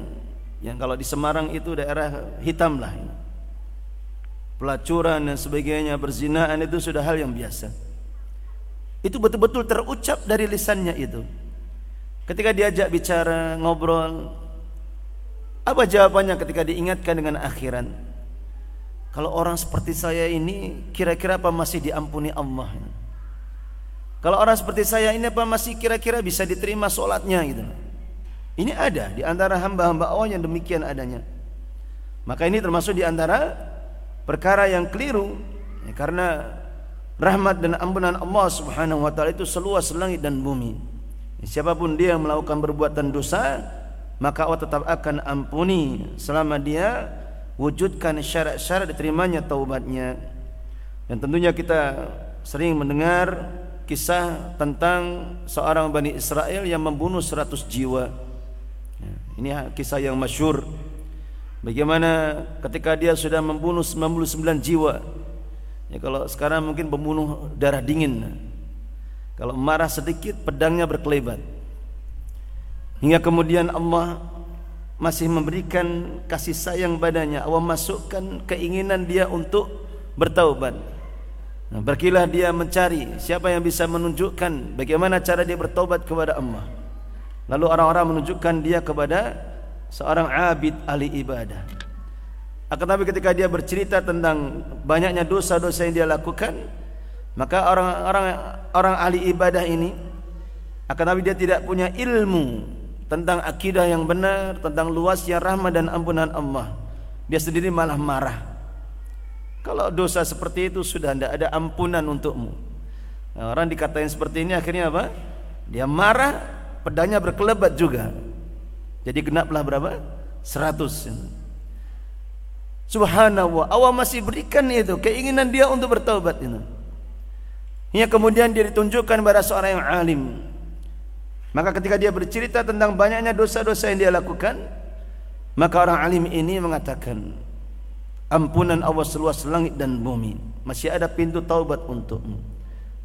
yang kalau di Semarang itu daerah hitam lah. Pelacuran dan sebagainya, berzinaan itu sudah hal yang biasa. Itu betul-betul terucap dari lisannya itu. Ketika diajak bicara, ngobrol, apa jawabannya ketika diingatkan dengan akhirat? Kalau orang seperti saya ini kira-kira apa masih diampuni Allah? Kalau orang seperti saya ini apa masih kira-kira bisa diterima solatnya gitu? Ini ada di antara hamba-hamba Allah yang demikian adanya. Maka ini termasuk di antara perkara yang keliru ya, karena rahmat dan ampunan Allah Subhanahu wa taala itu seluas langit dan bumi. Siapa pun dia yang melakukan perbuatan dosa, maka Allah tetap akan ampuni selama dia wujudkan syarat-syarat diterimanya taubatnya. Dan tentunya kita sering mendengar kisah tentang seorang Bani Israel yang membunuh 100 jiwa. Ya, ini kisah yang masyur. Bagaimana ketika dia sudah membunuh 99 jiwa. Ya kalau sekarang mungkin membunuh darah dingin. Kalau marah sedikit pedangnya berkelebat. Hingga kemudian Allah masih memberikan kasih sayang padanya. Allah masukkan keinginan dia untuk bertaubat. Nah, berkilah dia mencari siapa yang bisa menunjukkan bagaimana cara dia bertaubat kepada Allah. Lalu orang-orang menunjukkan dia kepada seorang abid ahli ibadah. Akan tapi ketika dia bercerita tentang banyaknya dosa-dosa yang dia lakukan, maka orang-orang orang ahli ibadah ini akan tapi dia tidak punya ilmu tentang akidah yang benar, tentang luasnya rahmat dan ampunan Allah. Dia sendiri malah marah. Kalau dosa seperti itu sudah tidak ada ampunan untukmu. Nah, orang dikatain seperti ini akhirnya apa? Dia marah, pedangnya berkelebat juga. Jadi genaplah berapa? 100. Subhanallah, Allah masih berikan itu keinginan dia untuk bertobat itu. Hingga kemudian dia ditunjukkan pada seorang yang alim maka ketika dia bercerita tentang banyaknya dosa-dosa yang dia lakukan, maka orang alim ini mengatakan, ampunan Allah seluas langit dan bumi, masih ada pintu taubat untukmu.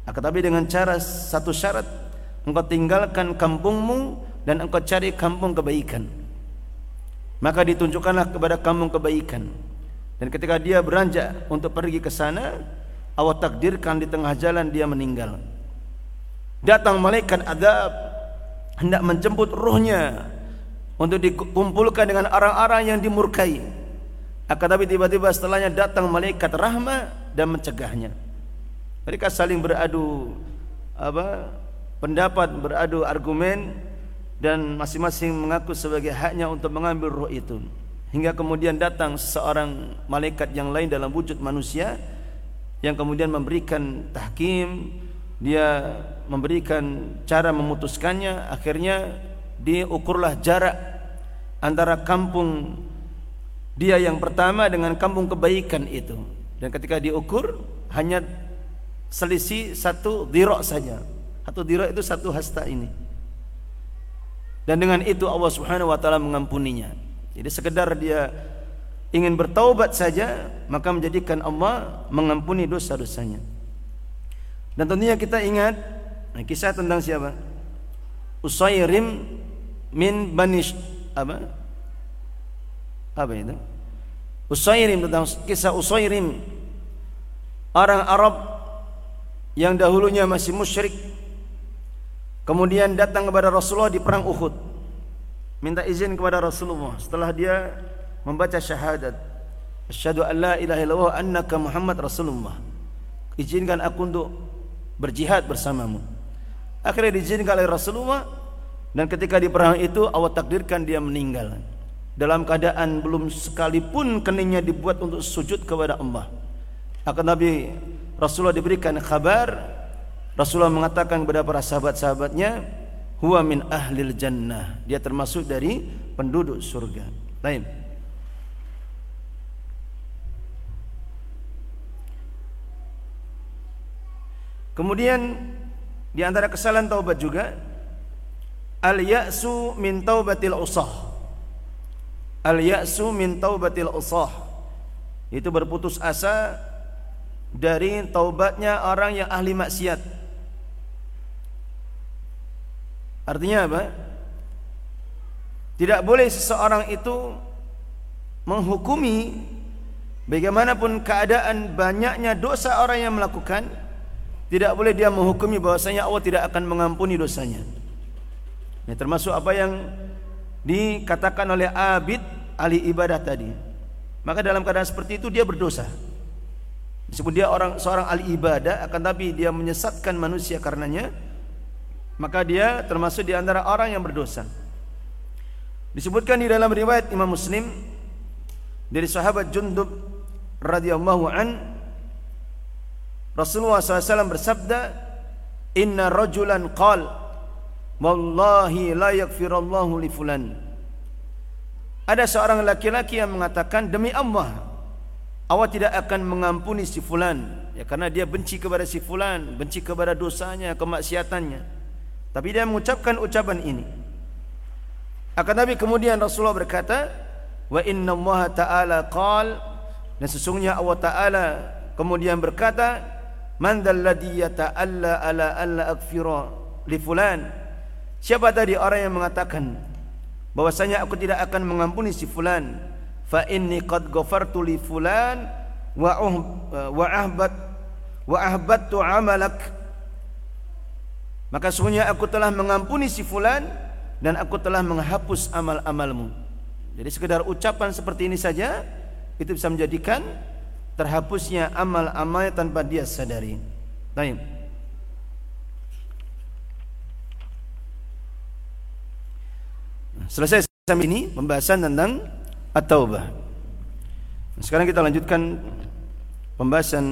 Akan tapi dengan cara satu syarat, engkau tinggalkan kampungmu dan engkau cari kampung kebaikan. Maka ditunjukkanlah kepada kampung kebaikan. Dan ketika dia beranjak untuk pergi ke sana, Allah takdirkan di tengah jalan dia meninggal. Datang malaikat adab hendak menjemput ruhnya untuk dikumpulkan dengan orang-orang yang dimurkai. Akan tapi tiba-tiba setelahnya datang malaikat rahmat dan mencegahnya. Mereka saling beradu apa pendapat, beradu argumen dan masing-masing mengaku sebagai haknya untuk mengambil roh itu. Hingga kemudian datang seorang malaikat yang lain dalam wujud manusia yang kemudian memberikan tahkim, dia memberikan cara memutuskannya akhirnya diukurlah jarak antara kampung dia yang pertama dengan kampung kebaikan itu. Dan ketika diukur hanya selisih satu dirok saja. Satu dirok itu satu hasta ini. Dan dengan itu Allah Subhanahu wa taala mengampuninya. Jadi sekedar dia ingin bertaubat saja maka menjadikan Allah mengampuni dosa-dosanya. Dan tentunya kita ingat nah, kisah tentang siapa? Usairim min Banish apa? Apa itu? Usairim tentang kisah Usairim orang Arab yang dahulunya masih musyrik kemudian datang kepada Rasulullah di perang Uhud minta izin kepada Rasulullah setelah dia membaca syahadat asyhadu an la ilaha illallah annaka Muhammad Rasulullah izinkan aku untuk berjihad bersamamu akhirnya diizinkan oleh Rasulullah dan ketika di perang itu Allah takdirkan dia meninggal dalam keadaan belum sekalipun keningnya dibuat untuk sujud kepada Allah. Akan Nabi Rasulullah diberikan kabar Rasulullah mengatakan kepada para sahabat-sahabatnya huwa min ahlil jannah dia termasuk dari penduduk surga. Lain. Kemudian di antara kesalahan taubat juga al-ya'su min taubatil usah. Al ya'su min taubatil usah. Itu berputus asa dari taubatnya orang yang ahli maksiat. Artinya apa? Tidak boleh seseorang itu menghukumi bagaimanapun keadaan banyaknya dosa orang yang melakukan tidak boleh dia menghukumi bahwasanya Allah tidak akan mengampuni dosanya. Ini termasuk apa yang dikatakan oleh abid ahli ibadah tadi. Maka dalam keadaan seperti itu dia berdosa. Disebut dia orang seorang ahli ibadah akan tapi dia menyesatkan manusia karenanya maka dia termasuk di antara orang yang berdosa. Disebutkan di dalam riwayat Imam Muslim dari sahabat Jundub radhiyallahu an Rasulullah SAW bersabda Inna rajulan qala Wallahi la yakfirallahu li fulan. Ada seorang laki-laki yang mengatakan demi Allah Allah tidak akan mengampuni si fulan ya karena dia benci kepada si fulan, benci kepada dosanya, kemaksiatannya. Tapi dia mengucapkan ucapan ini. Akan Nabi kemudian Rasulullah berkata, "Wa inna Allah ta'ala qal" dan sesungguhnya Allah taala kemudian berkata, "Man dzalladzi yata'alla ala alla aghfira li fulan?" Siapa tadi orang yang mengatakan bahwasanya aku tidak akan mengampuni si fulan? Fa inni qad ghafartu li fulan wa uh, wa ahbat wa ahbattu amalak. Maka sungguhnya aku telah mengampuni si fulan dan aku telah menghapus amal-amalmu. Jadi sekedar ucapan seperti ini saja itu bisa menjadikan terhapusnya amal-amal tanpa dia sadari. Baik. Selesai sampai ini pembahasan tentang at-taubah. Sekarang kita lanjutkan pembahasan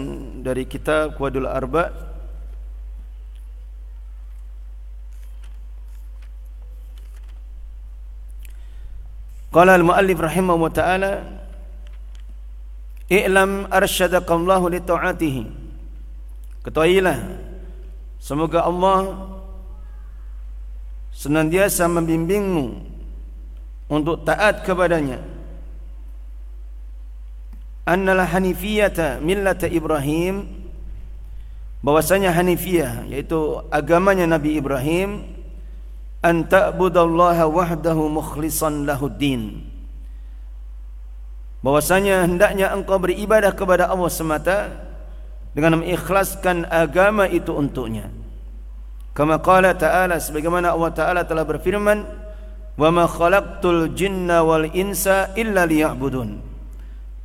dari kitab Quadul Arba. Qala al-muallif rahimahullah taala I'lam arsyadakallahu li ta'atihi Ketahuilah semoga Allah senantiasa membimbingmu untuk taat kepadanya. Annal hanifiyata millata Ibrahim bahwasanya hanifiyah yaitu agamanya Nabi Ibrahim an ta'budallaha wahdahu mukhlishan lahuddin bahwasanya hendaknya engkau beribadah kepada Allah semata dengan mengikhlaskan agama itu untuknya. Kama qala ta'ala sebagaimana Allah taala telah berfirman wa ma khalaqtul jinna wal insa illa liya'budun.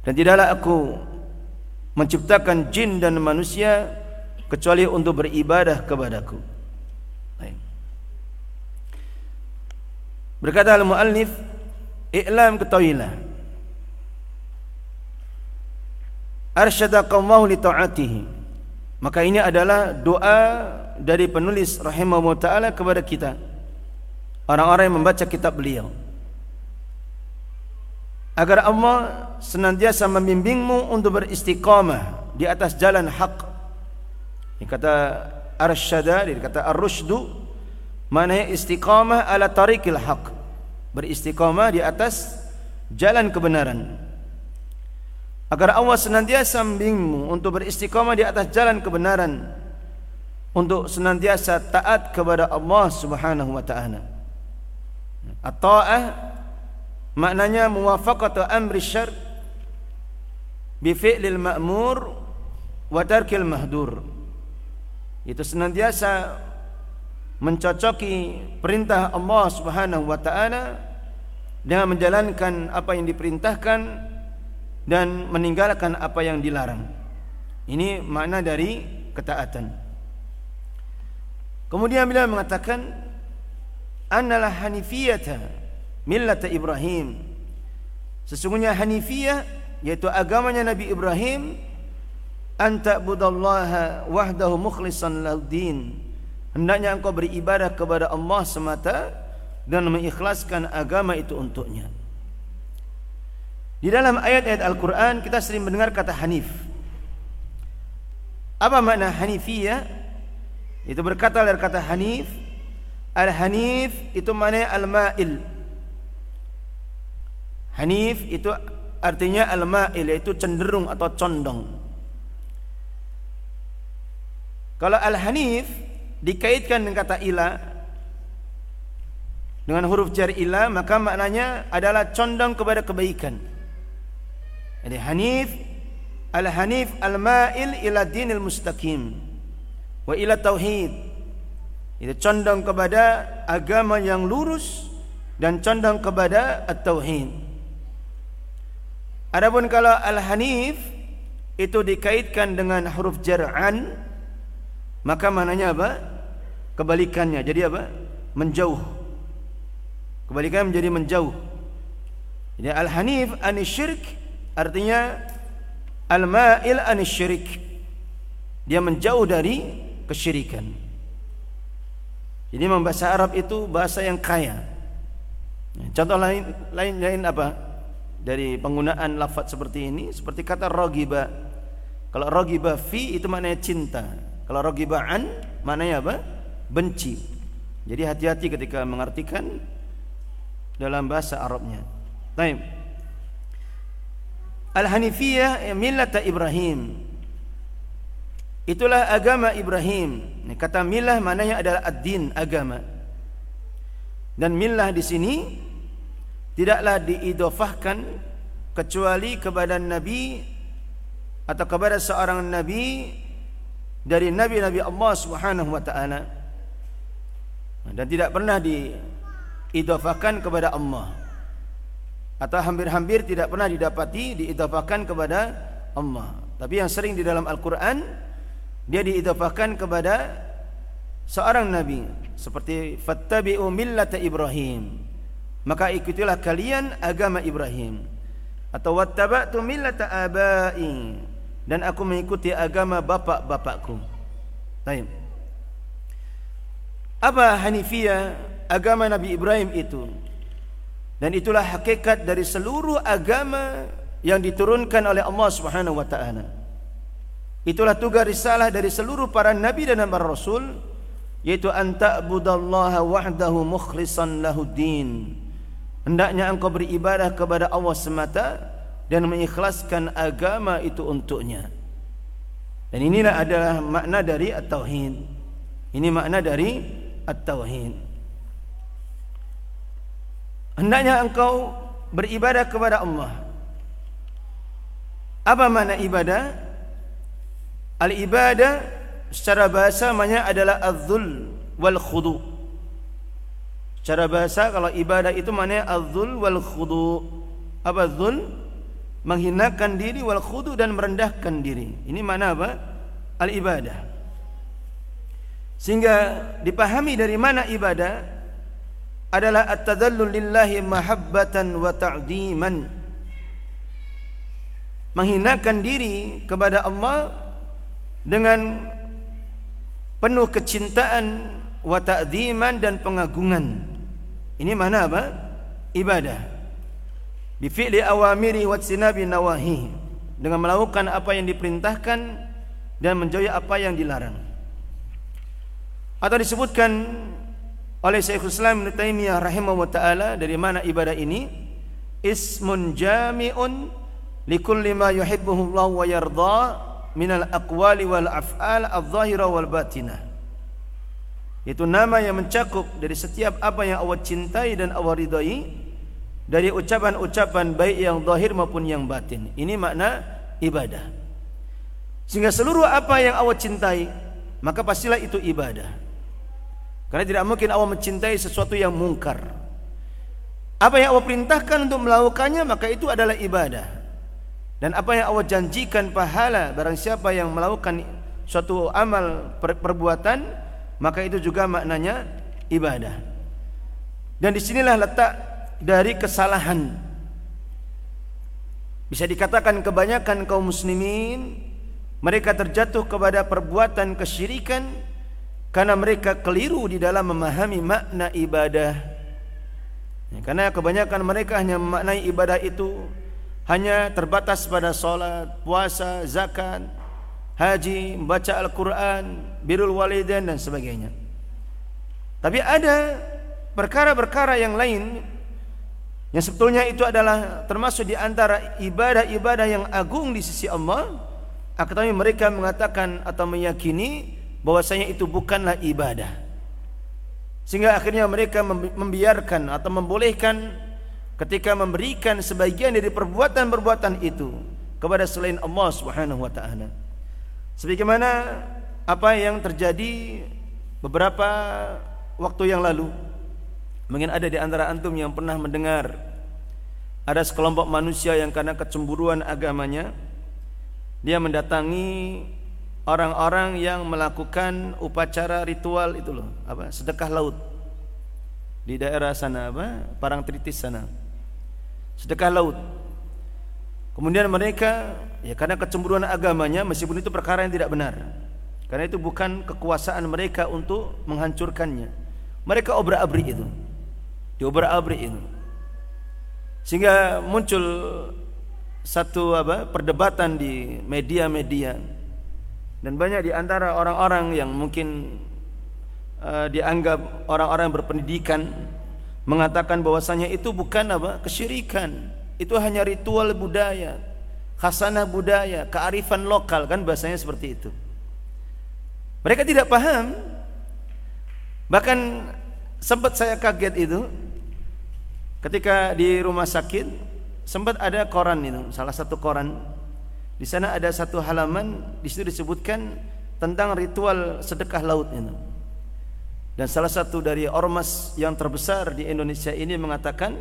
Dan tidaklah aku menciptakan jin dan manusia kecuali untuk beribadah kepadaku. Berkata al-muallif i'lam ketahuilah arsyadakallahu li ta'atihi. Maka ini adalah doa dari penulis rahimahullah taala kepada kita. Orang-orang yang membaca kitab beliau. Agar Allah senantiasa membimbingmu untuk beristiqamah di atas jalan hak. Ini kata arsyada ini kata ar-rusydu maknanya istiqamah ala tariqil haq beristiqamah di atas jalan kebenaran agar Allah senantiasa membimbingmu untuk beristiqamah di atas jalan kebenaran untuk senantiasa taat kepada Allah Subhanahu wa taala At-ta'ah maknanya muwafaqatu amri syar bi fi'lil ma'mur wa tarkil mahdur. itu senantiasa mencocoki perintah Allah Subhanahu wa taala dengan menjalankan apa yang diperintahkan dan meninggalkan apa yang dilarang. Ini makna dari ketaatan. Kemudian beliau mengatakan annalah hanifiyata millata Ibrahim. Sesungguhnya hanifiyah yaitu agamanya Nabi Ibrahim anta budallaha wahdahu mukhlishan din. Hendaknya engkau beribadah kepada Allah semata dan mengikhlaskan agama itu untuknya. Di dalam ayat-ayat Al-Quran kita sering mendengar kata Hanif. Apa makna Hanifiyah? Itu berkata dari kata Hanif. Al-Hanif itu maknanya Al-Ma'il. Hanif itu artinya Al-Ma'il yaitu cenderung atau condong. Kalau Al-Hanif dikaitkan dengan kata ila dengan huruf jar ila maka maknanya adalah condong kepada kebaikan. Jadi Hanif Al-Hanif Al-Ma'il ila dinil mustaqim wa ila tauhid. Itu condong kepada agama yang lurus dan condong kepada at-tauhid. Adapun kalau Al-Hanif itu dikaitkan dengan huruf jar'an maka maknanya apa? Kebalikannya. Jadi apa? Menjauh. Kebalikannya menjadi menjauh. Jadi Al-Hanif anisyirk Artinya al-ma'il anisyirik. Dia menjauh dari kesyirikan. Jadi bahasa Arab itu bahasa yang kaya. Contoh lain lain lain apa? Dari penggunaan lafaz seperti ini seperti kata rogiba. Kalau rogiba fi itu maknanya cinta. Kalau rogiba an maknanya apa? Benci. Jadi hati-hati ketika mengartikan dalam bahasa Arabnya. Baik. Al-Hanifiyah millata Ibrahim. Itulah agama Ibrahim. Kata milah maknanya adalah ad-din, agama. Dan milah di sini tidaklah diidofahkan kecuali kepada nabi atau kepada seorang nabi dari nabi-nabi Allah Subhanahu wa taala. Dan tidak pernah diidofahkan kepada Allah atau hampir-hampir tidak pernah didapati diidafahkan kepada Allah. Tapi yang sering di dalam Al-Qur'an dia diidafahkan kepada seorang nabi seperti fattabi'u millata Ibrahim. Maka ikutilah kalian agama Ibrahim. Atau wattaba'tu millata abai dan aku mengikuti agama bapak-bapakku. Baik. Apa Hanifiyah agama Nabi Ibrahim itu? Dan itulah hakikat dari seluruh agama yang diturunkan oleh Allah Subhanahu wa taala. Itulah tugas risalah dari seluruh para nabi dan para rasul yaitu anta'budallaha wahdahu mukhlishan lahuddin. Hendaknya engkau beribadah kepada Allah semata dan mengikhlaskan agama itu untuknya. Dan inilah adalah makna dari at-tauhid. Ini makna dari at-tauhid. Hendaknya engkau beribadah kepada Allah. Apa makna ibadah? Al-ibadah secara bahasa namanya adalah az-zul wal khudu. Secara bahasa kalau ibadah itu maknanya az-zul wal khudu. Apa? Menghinakan diri wal khudu dan merendahkan diri. Ini mana apa? Al-ibadah. Sehingga dipahami dari mana ibadah adalah at-tadallul lillahi mahabbatan wa ta'diman. Menghinakan diri kepada Allah dengan penuh kecintaan wa ta'diman dan pengagungan. Ini mana apa? Ibadah. Bi fi'li awamiri wa sinabi nawahi. Dengan melakukan apa yang diperintahkan dan menjauhi apa yang dilarang. Atau disebutkan oleh Syekhul Islam Ibnu Taimiyah rahimahu taala dari mana ibadah ini? Ismun jami'un likulli ma yuhibbuhu Allah wa yarda min al-aqwali wal af'al adh-dhahira wal batinah itu nama yang mencakup dari setiap apa yang Allah cintai dan Allah ridai dari ucapan-ucapan baik yang zahir maupun yang batin. Ini makna ibadah. Sehingga seluruh apa yang Allah cintai maka pastilah itu ibadah. Karena tidak mungkin Allah mencintai sesuatu yang mungkar. Apa yang Allah perintahkan untuk melakukannya maka itu adalah ibadah. Dan apa yang Allah janjikan pahala barang siapa yang melakukan suatu amal per perbuatan maka itu juga maknanya ibadah. Dan di sinilah letak dari kesalahan. Bisa dikatakan kebanyakan kaum muslimin mereka terjatuh kepada perbuatan kesyirikan karena mereka keliru di dalam memahami makna ibadah Ya, karena kebanyakan mereka hanya memaknai ibadah itu hanya terbatas pada solat, puasa, zakat, haji, membaca Al-Quran, birul walidain dan sebagainya. Tapi ada perkara-perkara yang lain yang sebetulnya itu adalah termasuk di antara ibadah-ibadah yang agung di sisi Allah. Akan mereka mengatakan atau meyakini bahwasanya itu bukanlah ibadah. Sehingga akhirnya mereka membiarkan atau membolehkan ketika memberikan sebagian dari perbuatan-perbuatan itu kepada selain Allah Subhanahu wa taala. Sebagaimana apa yang terjadi beberapa waktu yang lalu. Mungkin ada di antara antum yang pernah mendengar ada sekelompok manusia yang karena kecemburuan agamanya dia mendatangi orang-orang yang melakukan upacara ritual itu loh, apa? Sedekah laut. Di daerah sana apa? Parangtritis sana. Sedekah laut. Kemudian mereka ya karena kecemburuan agamanya meskipun itu perkara yang tidak benar. Karena itu bukan kekuasaan mereka untuk menghancurkannya. Mereka obrak-abrik itu. Diobrak-abrik itu. Sehingga muncul satu apa? perdebatan di media-media dan banyak di antara orang-orang yang mungkin uh, dianggap orang-orang berpendidikan mengatakan bahwasanya itu bukan apa? kesyirikan. Itu hanya ritual budaya, khasanah budaya, kearifan lokal kan bahasanya seperti itu. Mereka tidak paham. Bahkan sempat saya kaget itu ketika di rumah sakit sempat ada koran itu, salah satu koran di sana ada satu halaman di situ disebutkan tentang ritual sedekah laut itu. Dan salah satu dari ormas yang terbesar di Indonesia ini mengatakan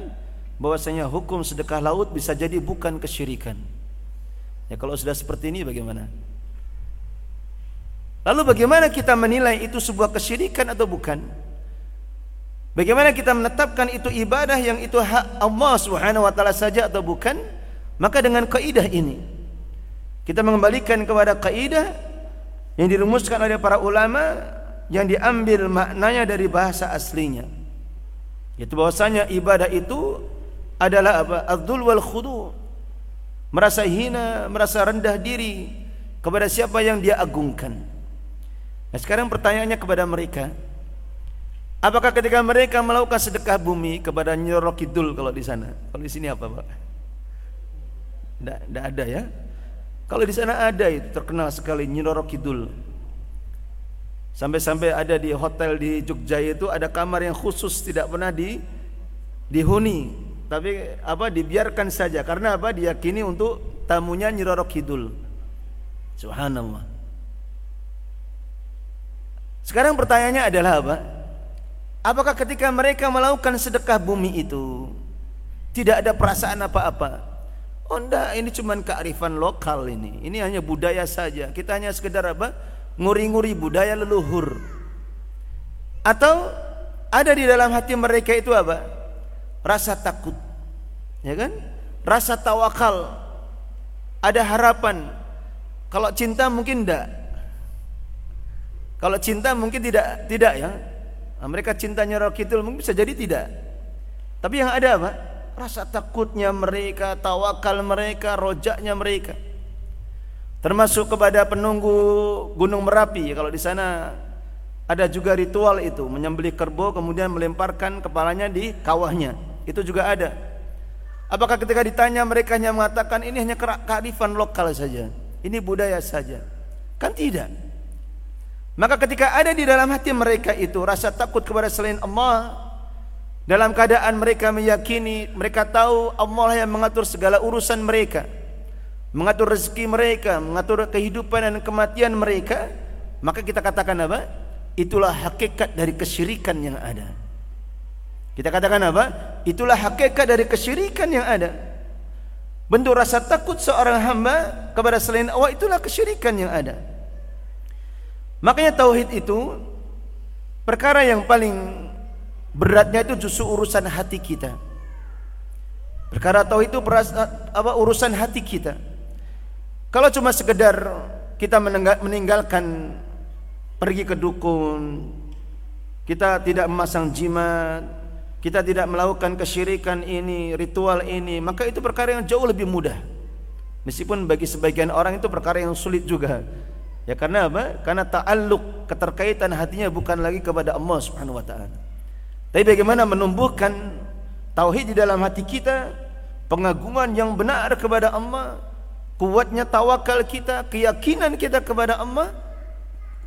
bahwasanya hukum sedekah laut bisa jadi bukan kesyirikan. Ya kalau sudah seperti ini bagaimana? Lalu bagaimana kita menilai itu sebuah kesyirikan atau bukan? Bagaimana kita menetapkan itu ibadah yang itu hak Allah Subhanahu wa taala saja atau bukan? Maka dengan kaidah ini, kita mengembalikan kepada kaidah yang dirumuskan oleh para ulama yang diambil maknanya dari bahasa aslinya. Yaitu bahwasanya ibadah itu adalah apa? Adzul wal khudu. Merasa hina, merasa rendah diri kepada siapa yang dia agungkan. Nah, sekarang pertanyaannya kepada mereka, apakah ketika mereka melakukan sedekah bumi kepada Nyorokidul kalau di sana? Kalau di sini apa, Pak? Tidak ada ya. Kalau di sana ada itu terkenal sekali Nyiroro Kidul. Sampai-sampai ada di hotel di Jogja itu ada kamar yang khusus tidak pernah di dihuni, tapi apa dibiarkan saja karena apa diyakini untuk tamunya Nyiroro Kidul. Subhanallah. Sekarang pertanyaannya adalah apa? Apakah ketika mereka melakukan sedekah bumi itu tidak ada perasaan apa-apa? Oh enggak, ini cuma kearifan lokal ini. Ini hanya budaya saja. Kita hanya sekedar apa? Nguri-nguri budaya leluhur. Atau ada di dalam hati mereka itu apa? Rasa takut. Ya kan? Rasa tawakal. Ada harapan. Kalau cinta mungkin enggak. Kalau cinta mungkin tidak tidak ya. Nah, mereka cintanya Rokitul mungkin bisa jadi tidak. Tapi yang ada apa? Rasa takutnya mereka, tawakal mereka, rojaknya mereka. Termasuk kepada penunggu Gunung Merapi, kalau di sana ada juga ritual itu, menyembelih kerbau kemudian melemparkan kepalanya di kawahnya. Itu juga ada. Apakah ketika ditanya mereka hanya mengatakan ini hanya kearifan lokal saja, ini budaya saja? Kan tidak. Maka ketika ada di dalam hati mereka itu rasa takut kepada selain Allah, dalam keadaan mereka meyakini, mereka tahu Allah yang mengatur segala urusan mereka. Mengatur rezeki mereka, mengatur kehidupan dan kematian mereka. maka kita katakan apa? Itulah hakikat dari kesyirikan yang ada. Kita katakan apa? Itulah hakikat dari kesyirikan yang ada. Bentuk rasa takut seorang hamba kepada selain Allah itulah kesyirikan yang ada. Makanya tauhid itu perkara yang paling beratnya itu justru urusan hati kita. Perkara tauhid itu apa urusan hati kita. Kalau cuma sekedar kita meninggalkan pergi ke dukun, kita tidak memasang jimat, kita tidak melakukan kesyirikan ini, ritual ini, maka itu perkara yang jauh lebih mudah. Meskipun bagi sebagian orang itu perkara yang sulit juga. Ya karena apa? Karena ta'alluq, keterkaitan hatinya bukan lagi kepada Allah Subhanahu wa taala. Tapi bagaimana menumbuhkan tauhid di dalam hati kita, pengagungan yang benar kepada Allah, kuatnya tawakal kita, keyakinan kita kepada Allah,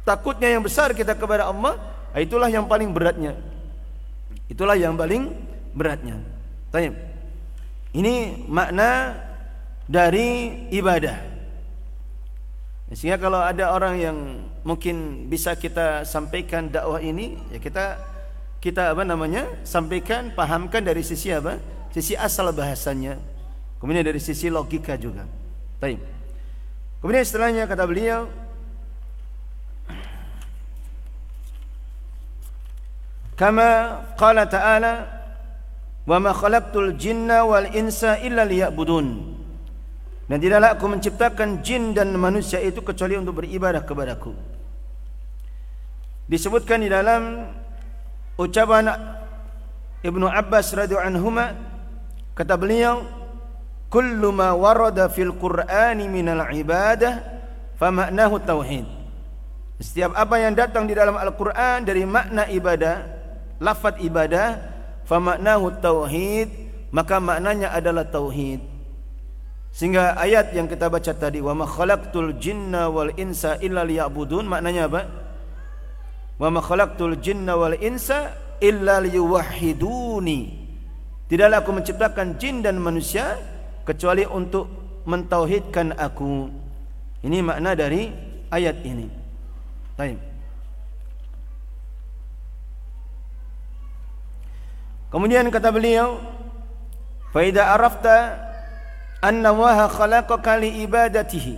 takutnya yang besar kita kepada Allah, itulah yang paling beratnya. Itulah yang paling beratnya. Tanya. Ini makna dari ibadah. Sehingga kalau ada orang yang mungkin bisa kita sampaikan dakwah ini, ya kita kita apa namanya? sampaikan, pahamkan dari sisi apa? Sisi asal bahasanya. Kemudian dari sisi logika juga. Baik. Kemudian setelahnya kata beliau, Kama qala ta'ala Wa ma khalaqtul jinna wal insa illa liya'budun Dan tidaklah aku menciptakan jin dan manusia itu kecuali untuk beribadah kepadaku Disebutkan di dalam ucapan Ibnu Abbas radhiyallahu anhuma kata beliau kullu ma warada fil qur'ani minal ibadah fa ma'nahu tauhid. Setiap apa yang datang di dalam Al-Qur'an dari makna ibadah lafaz ibadah fa maknahu tauhid maka maknanya adalah tauhid. Sehingga ayat yang kita baca tadi wa ma khalaqtul jinna wal insa illa liya'budun maknanya apa wa ma khalaqtul jinna wal insa illa liyuwahhiduni. Tidaklah aku menciptakan jin dan manusia kecuali untuk mentauhidkan aku. Ini makna dari ayat ini. Baik. Kemudian kata beliau, "Fa idza arafta anna Allaha khalaqaka li ibadatihi."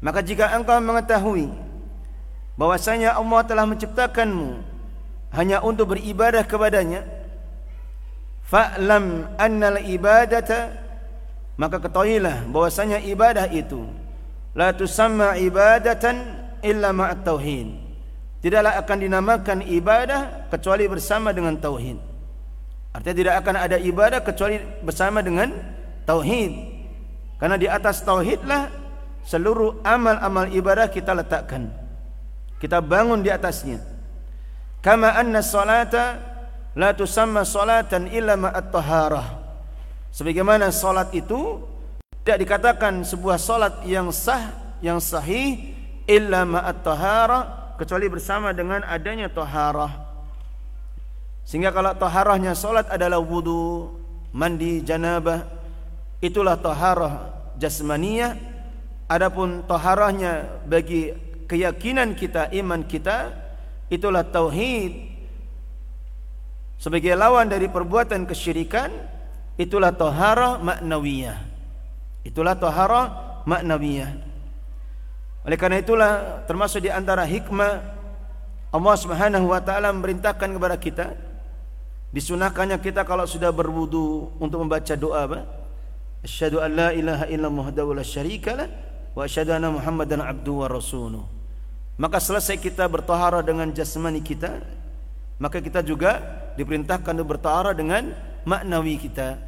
Maka jika engkau mengetahui bahwasanya Allah telah menciptakanmu hanya untuk beribadah kepadanya, fa'lam anna al-ibadata maka ketahuilah bahwasanya ibadah itu la tusamma ibadatan illa ma'at tauhid tidaklah akan dinamakan ibadah kecuali bersama dengan tauhid. Artinya tidak akan ada ibadah kecuali bersama dengan tauhid. Karena di atas tauhidlah seluruh amal-amal ibadah kita letakkan. Kita bangun di atasnya. Kama anna salata la tusamma salatan illa ma'at taharah. Sebagaimana salat itu tidak dikatakan sebuah salat yang sah, yang sahih illa ma'at taharah kecuali bersama dengan adanya toharah. Sehingga kalau toharahnya solat adalah wudu, mandi janabah, itulah toharah jasmaniyah. Adapun toharahnya bagi keyakinan kita, iman kita, itulah tauhid. Sebagai lawan dari perbuatan kesyirikan, itulah toharah maknawiyah. Itulah toharah maknawiyah. Oleh karena itulah termasuk di antara hikmah Allah Subhanahu wa taala memerintahkan kepada kita disunahkannya kita kalau sudah berwudu untuk membaca doa apa? Asyhadu an la ilaha illallah wahdahu la syarikalah wa asyhadu anna Muhammadan abduhu wa rasuluh. Maka selesai kita bertaharah dengan jasmani kita, maka kita juga diperintahkan untuk bertaharah dengan maknawi kita,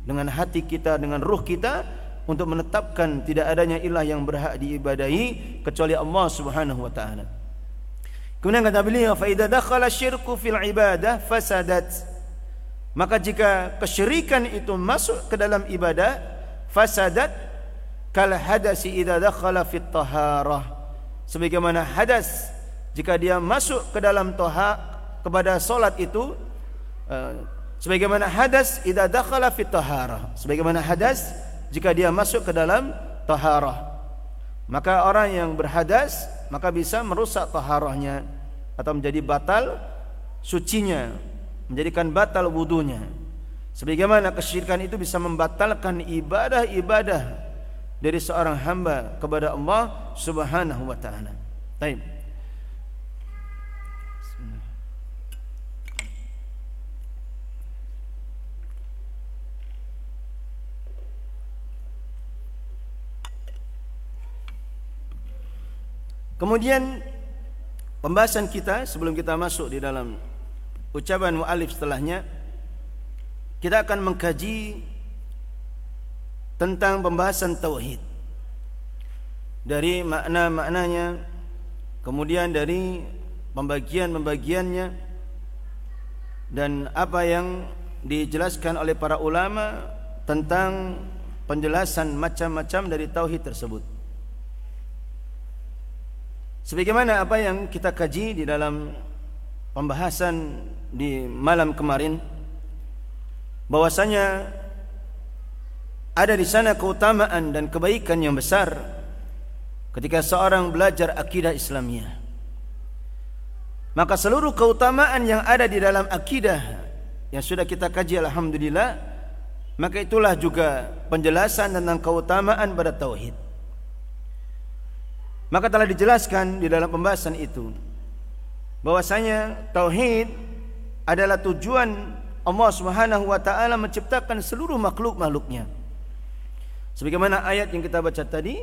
dengan hati kita, dengan ruh kita untuk menetapkan tidak adanya ilah yang berhak diibadahi kecuali Allah Subhanahu wa taala. Kemudian kata beliau, "Fa idza dakhala syirku fil ibadah fasadat." Maka jika kesyirikan itu masuk ke dalam ibadah, fasadat kal hadasi idza dakhala fit taharah. Sebagaimana hadas jika dia masuk ke dalam toha kepada solat itu uh, sebagaimana hadas idza dakhala taharah. Sebagaimana hadas jika dia masuk ke dalam taharah. Maka orang yang berhadas maka bisa merusak taharahnya atau menjadi batal sucinya, menjadikan batal wudunya. Sebagaimana kesyirikan itu bisa membatalkan ibadah-ibadah dari seorang hamba kepada Allah Subhanahu wa taala. Baik. Kemudian pembahasan kita sebelum kita masuk di dalam ucapan mu'alif setelahnya kita akan mengkaji tentang pembahasan tauhid. Dari makna-maknanya kemudian dari pembagian-pembagiannya dan apa yang dijelaskan oleh para ulama tentang penjelasan macam-macam dari tauhid tersebut. Sebagaimana apa yang kita kaji di dalam pembahasan di malam kemarin bahwasanya ada di sana keutamaan dan kebaikan yang besar ketika seorang belajar akidah Islamiyah. Maka seluruh keutamaan yang ada di dalam akidah yang sudah kita kaji alhamdulillah maka itulah juga penjelasan tentang keutamaan pada tauhid. Maka telah dijelaskan di dalam pembahasan itu bahwasanya tauhid adalah tujuan Allah Subhanahu wa taala menciptakan seluruh makhluk-makhluknya. Sebagaimana ayat yang kita baca tadi,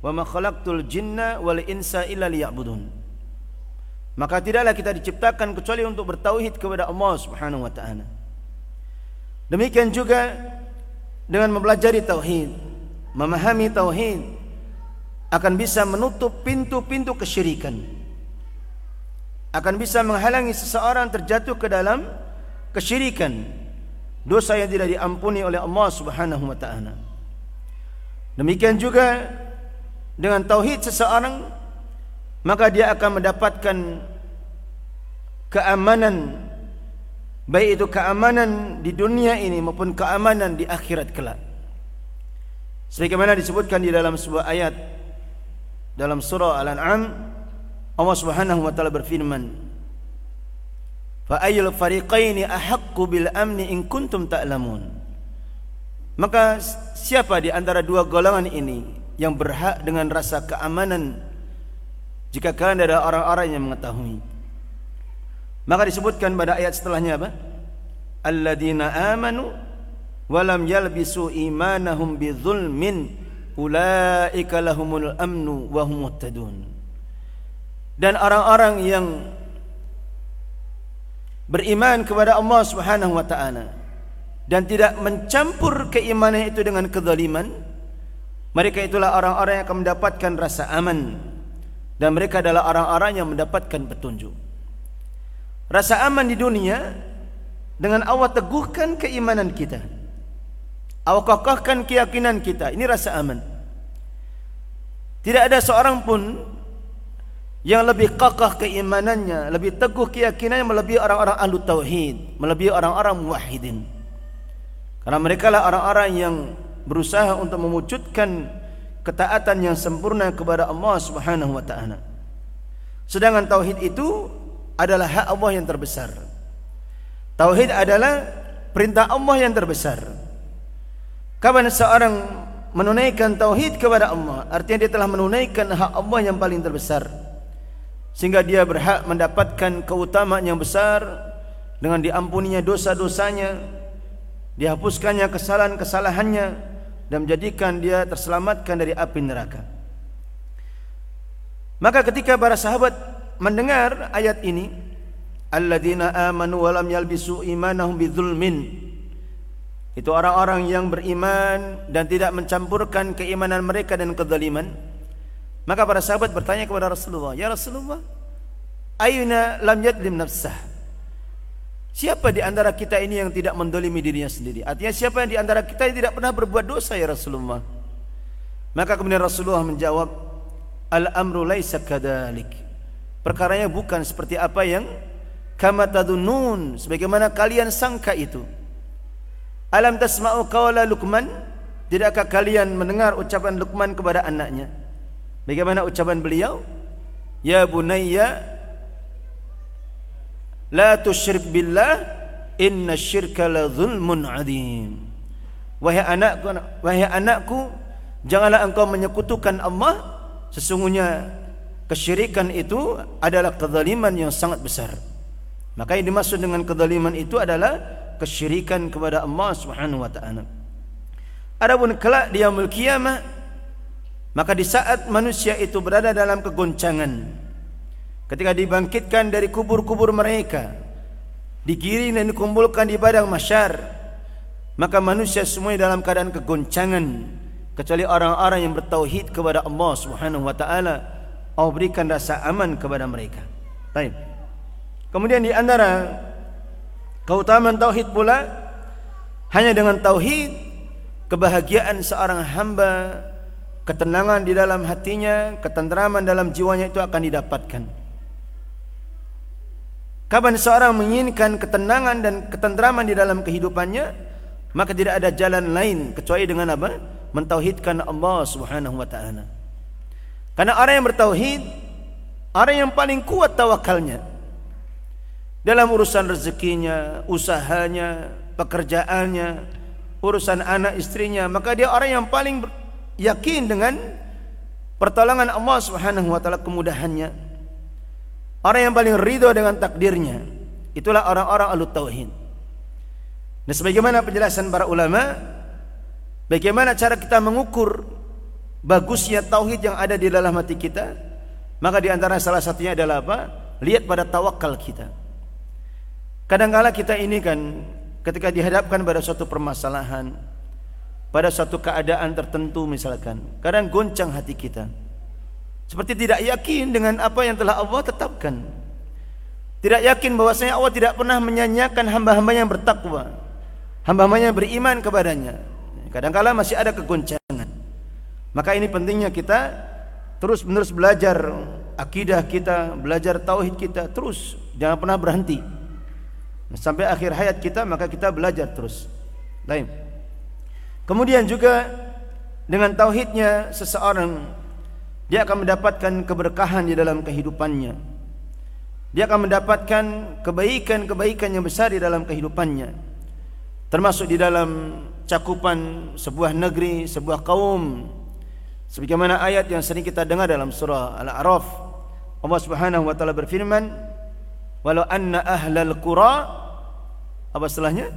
"Wa ma khalaqtul jinna wal insa illa liya'budun." Maka tidaklah kita diciptakan kecuali untuk bertauhid kepada Allah Subhanahu wa taala. Demikian juga dengan mempelajari tauhid, memahami tauhid, akan bisa menutup pintu-pintu kesyirikan akan bisa menghalangi seseorang terjatuh ke dalam kesyirikan dosa yang tidak diampuni oleh Allah Subhanahu wa taala demikian juga dengan tauhid seseorang maka dia akan mendapatkan keamanan baik itu keamanan di dunia ini maupun keamanan di akhirat kelak. Sebagaimana disebutkan di dalam sebuah ayat dalam surah Al-An'am Allah Subhanahu wa taala berfirman Fa ayyul fariqaini ahaqqu bil amni in kuntum ta'lamun. Maka siapa di antara dua golongan ini yang berhak dengan rasa keamanan jika kalian adalah orang-orang yang mengetahui? Maka disebutkan pada ayat setelahnya apa? Alladzina amanu walam yalbisu imanahum bidzulmin ulaika lahumul amnu wa hum muhtadun. Dan orang-orang yang beriman kepada Allah Subhanahu wa taala dan tidak mencampur keimanan itu dengan kezaliman mereka itulah orang-orang yang akan mendapatkan rasa aman dan mereka adalah orang-orang yang mendapatkan petunjuk rasa aman di dunia dengan Allah teguhkan keimanan kita Allah kokohkan keyakinan kita. Ini rasa aman. Tidak ada seorang pun yang lebih kokoh keimanannya, lebih teguh keyakinannya melebihi orang-orang ahlu tauhid, melebihi orang-orang muwahhidin. Karena mereka lah orang-orang yang berusaha untuk mewujudkan ketaatan yang sempurna kepada Allah Subhanahu wa taala. Sedangkan tauhid itu adalah hak Allah yang terbesar. Tauhid adalah perintah Allah yang terbesar. Kapan seorang menunaikan tauhid kepada Allah, artinya dia telah menunaikan hak Allah yang paling terbesar. Sehingga dia berhak mendapatkan keutamaan yang besar dengan diampuninya dosa-dosanya, dihapuskannya kesalahan-kesalahannya dan menjadikan dia terselamatkan dari api neraka. Maka ketika para sahabat mendengar ayat ini, alladzina amanu wa lam yalbisu imanahum bidzulmin itu orang-orang yang beriman dan tidak mencampurkan keimanan mereka dan kezaliman. Maka para sahabat bertanya kepada Rasulullah, "Ya Rasulullah, ayuna lam yadlim nafsah?" Siapa di antara kita ini yang tidak mendolimi dirinya sendiri? Artinya siapa yang di antara kita yang tidak pernah berbuat dosa ya Rasulullah? Maka kemudian Rasulullah menjawab, Al-amru laisa kadalik. Perkaranya bukan seperti apa yang kama tadunun, sebagaimana kalian sangka itu. Alam tasma'u qawla Luqman? Tidakkah kalian mendengar ucapan Luqman kepada anaknya? Bagaimana ucapan beliau? ya bunayya la tusyrik billah inna syirka la zulmun adim. Wahai anakku wahai anakku janganlah engkau menyekutukan Allah. Sesungguhnya kesyirikan itu adalah kezaliman yang sangat besar. Maka yang dimaksud dengan kezaliman itu adalah kesyirikan kepada Allah Subhanahu wa taala. Adapun kelak di yaumul kiamah maka di saat manusia itu berada dalam kegoncangan ketika dibangkitkan dari kubur-kubur mereka digiring dan dikumpulkan di padang mahsyar maka manusia semua dalam keadaan kegoncangan kecuali orang-orang yang bertauhid kepada Allah Subhanahu wa taala Allah berikan rasa aman kepada mereka. Baik. Kemudian di antara keutamaan tauhid pula hanya dengan tauhid kebahagiaan seorang hamba ketenangan di dalam hatinya, ketentraman dalam jiwanya itu akan didapatkan. Kapan seorang menginginkan ketenangan dan ketentraman di dalam kehidupannya, maka tidak ada jalan lain kecuali dengan apa? mentauhidkan Allah Subhanahu wa taala. Karena orang yang bertauhid orang yang paling kuat tawakalnya dalam urusan rezekinya, usahanya, pekerjaannya, urusan anak istrinya, maka dia orang yang paling yakin dengan pertolongan Allah Subhanahu wa taala kemudahannya. Orang yang paling ridho dengan takdirnya. Itulah orang-orang ahlu tauhid. Dan sebagaimana penjelasan para ulama, Bagaimana cara kita mengukur bagusnya tauhid yang ada di dalam hati kita? Maka di antara salah satunya adalah apa? Lihat pada tawakal kita. Kadangkala kita ini kan ketika dihadapkan pada suatu permasalahan, pada suatu keadaan tertentu misalkan, kadang goncang hati kita. Seperti tidak yakin dengan apa yang telah Allah tetapkan. Tidak yakin bahwasanya Allah tidak pernah menyanyiakan hamba-hamba yang bertakwa. Hamba-hamba yang beriman kepadanya. Kadangkala masih ada kegoncangan. Maka ini pentingnya kita terus menerus belajar akidah kita, belajar tauhid kita terus, jangan pernah berhenti. Sampai akhir hayat kita maka kita belajar terus. Lain. Kemudian juga dengan tauhidnya seseorang dia akan mendapatkan keberkahan di dalam kehidupannya. Dia akan mendapatkan kebaikan-kebaikan yang besar di dalam kehidupannya. Termasuk di dalam cakupan sebuah negeri, sebuah kaum. Sebagaimana ayat yang sering kita dengar dalam surah Al-A'raf. Allah Subhanahu wa taala berfirman, "Walau anna ahlal qura" apa setelahnya?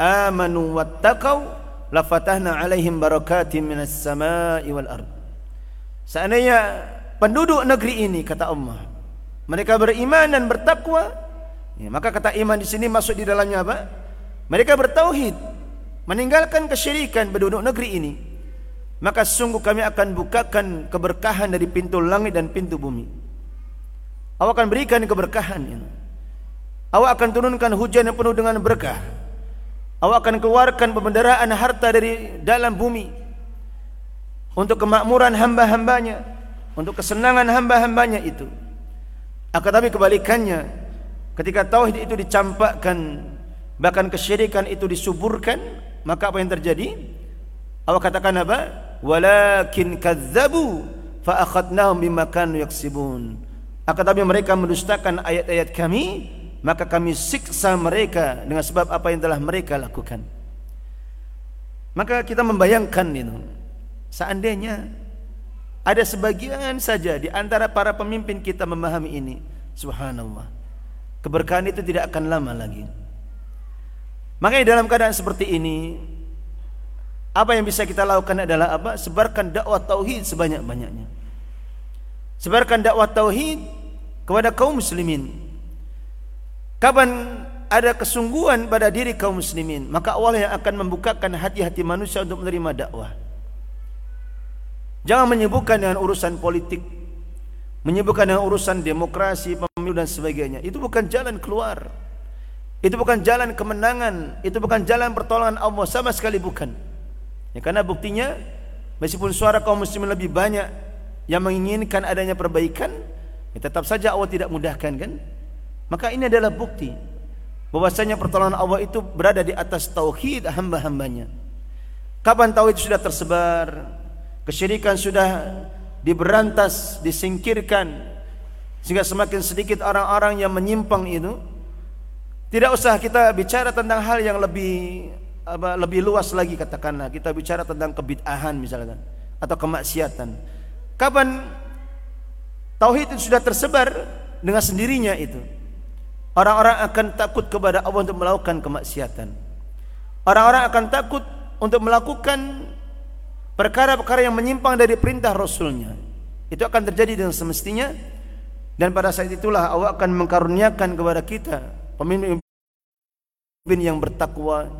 "Amanu wattaqau lafatahna 'alaihim barakatim minas sama'i wal ard." Seandainya penduduk negeri ini kata Allah, mereka beriman dan bertakwa, ya, maka kata iman di sini masuk di dalamnya apa? Mereka bertauhid, meninggalkan kesyirikan penduduk negeri ini maka sungguh kami akan bukakan keberkahan dari pintu langit dan pintu bumi. Allah akan berikan keberkahan ini Allah akan turunkan hujan yang penuh dengan berkah. Allah akan keluarkan pembendaraan harta dari dalam bumi untuk kemakmuran hamba-hambanya untuk kesenangan hamba-hambanya itu akan tapi kebalikannya ketika tauhid itu dicampakkan bahkan kesyirikan itu disuburkan maka apa yang terjadi? Allah katakan apa? Walakin kadzabu fa akhadnahum bima kanu yaksibun. Akan tapi mereka mendustakan ayat-ayat kami, maka kami siksa mereka dengan sebab apa yang telah mereka lakukan. Maka kita membayangkan itu. Seandainya ada sebagian saja di antara para pemimpin kita memahami ini, subhanallah. Keberkahan itu tidak akan lama lagi. Makanya dalam keadaan seperti ini apa yang bisa kita lakukan adalah apa? Sebarkan dakwah tauhid sebanyak-banyaknya. Sebarkan dakwah tauhid kepada kaum muslimin. Kapan ada kesungguhan pada diri kaum muslimin, maka Allah yang akan membukakan hati-hati manusia untuk menerima dakwah. Jangan menyibukkan dengan urusan politik, menyibukkan dengan urusan demokrasi, pemilu dan sebagainya. Itu bukan jalan keluar. Itu bukan jalan kemenangan, itu bukan jalan pertolongan Allah sama sekali bukan. Ya, karena buktinya meskipun suara kaum muslimin lebih banyak yang menginginkan adanya perbaikan, ya tetap saja Allah tidak mudahkan kan? Maka ini adalah bukti bahwasanya pertolongan Allah itu berada di atas tauhid hamba-hambanya. Kapan tauhid sudah tersebar, kesyirikan sudah diberantas, disingkirkan, Sehingga semakin sedikit orang-orang yang menyimpang itu tidak usah kita bicara tentang hal yang lebih apa, lebih luas lagi katakanlah kita bicara tentang kebid'ahan misalkan atau kemaksiatan. Kapan tauhid itu sudah tersebar dengan sendirinya itu orang-orang akan takut kepada Allah untuk melakukan kemaksiatan. Orang-orang akan takut untuk melakukan perkara-perkara yang menyimpang dari perintah Rasulnya. Itu akan terjadi dengan semestinya dan pada saat itulah Allah akan mengkaruniakan kepada kita pemimpin yang bertakwa,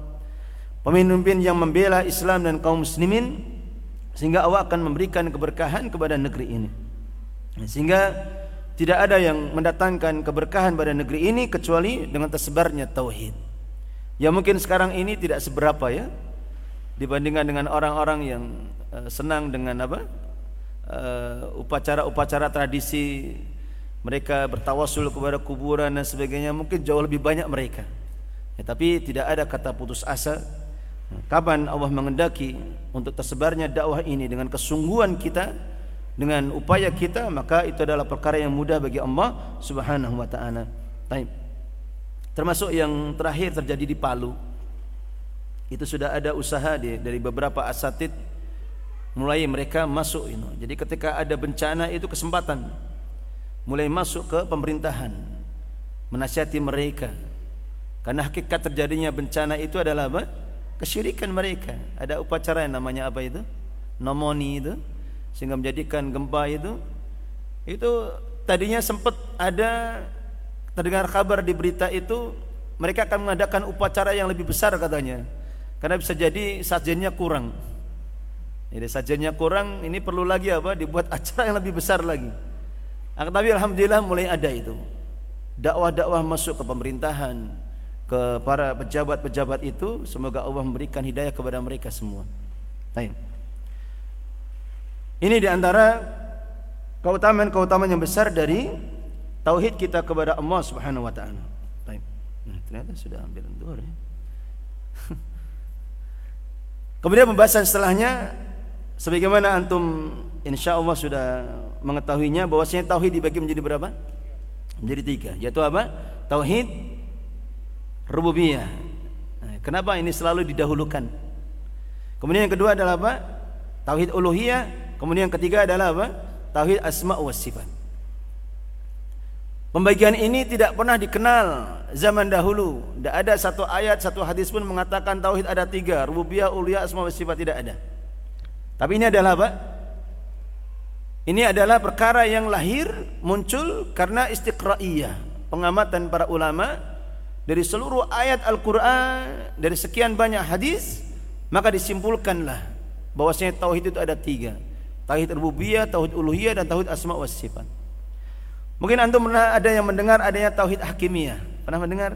pemimpin yang membela Islam dan kaum muslimin sehingga Allah akan memberikan keberkahan kepada negeri ini. Sehingga tidak ada yang mendatangkan keberkahan pada negeri ini kecuali dengan tersebarnya tauhid. Ya mungkin sekarang ini tidak seberapa ya dibandingkan dengan orang-orang yang uh, senang dengan apa? Eh, upacara-upacara tradisi mereka bertawasul kepada kuburan dan sebagainya mungkin jauh lebih banyak mereka ya, tapi tidak ada kata putus asa kapan Allah mengendaki untuk tersebarnya dakwah ini dengan kesungguhan kita dengan upaya kita maka itu adalah perkara yang mudah bagi Allah Subhanahu wa taala. Termasuk yang terakhir terjadi di Palu. Itu sudah ada usaha dari beberapa asatid mulai mereka masuk ini. Jadi ketika ada bencana itu kesempatan mulai masuk ke pemerintahan menasihati mereka. Karena hakikat terjadinya bencana itu adalah apa? Kesyirikan mereka. Ada upacara yang namanya apa itu? Nomoni itu sehingga menjadikan gempa itu. Itu tadinya sempat ada terdengar kabar di berita itu mereka akan mengadakan upacara yang lebih besar katanya karena bisa jadi sajennya kurang jadi sajennya kurang ini perlu lagi apa dibuat acara yang lebih besar lagi akan tapi alhamdulillah mulai ada itu. Dakwah-dakwah masuk ke pemerintahan, ke para pejabat-pejabat itu, semoga Allah memberikan hidayah kepada mereka semua. Baik. Ini di antara keutamaan-keutamaan yang besar dari tauhid kita kepada Allah Subhanahu wa taala. Baik. Nah, ternyata sudah ambil dua ya. Kemudian pembahasan setelahnya sebagaimana antum insyaallah sudah mengetahuinya bahwasanya tauhid dibagi menjadi berapa? Menjadi tiga. Yaitu apa? Tauhid rububiyah. Nah, kenapa ini selalu didahulukan? Kemudian yang kedua adalah apa? Tauhid uluhiyah. Kemudian yang ketiga adalah apa? Tauhid asma wa sifat. Pembagian ini tidak pernah dikenal zaman dahulu. Tidak ada satu ayat, satu hadis pun mengatakan tauhid ada tiga. Rububiyah, uluhiyah, asma wa sifat tidak ada. Tapi ini adalah apa? Ini adalah perkara yang lahir muncul karena istiqra'iyah, pengamatan para ulama dari seluruh ayat Al-Qur'an, dari sekian banyak hadis, maka disimpulkanlah bahwasanya tauhid itu ada tiga. Tauhid rububiyah, tauhid uluhiyah dan tauhid asma wa sifat. Mungkin antum pernah ada yang mendengar adanya tauhid hakimiyah. Pernah mendengar?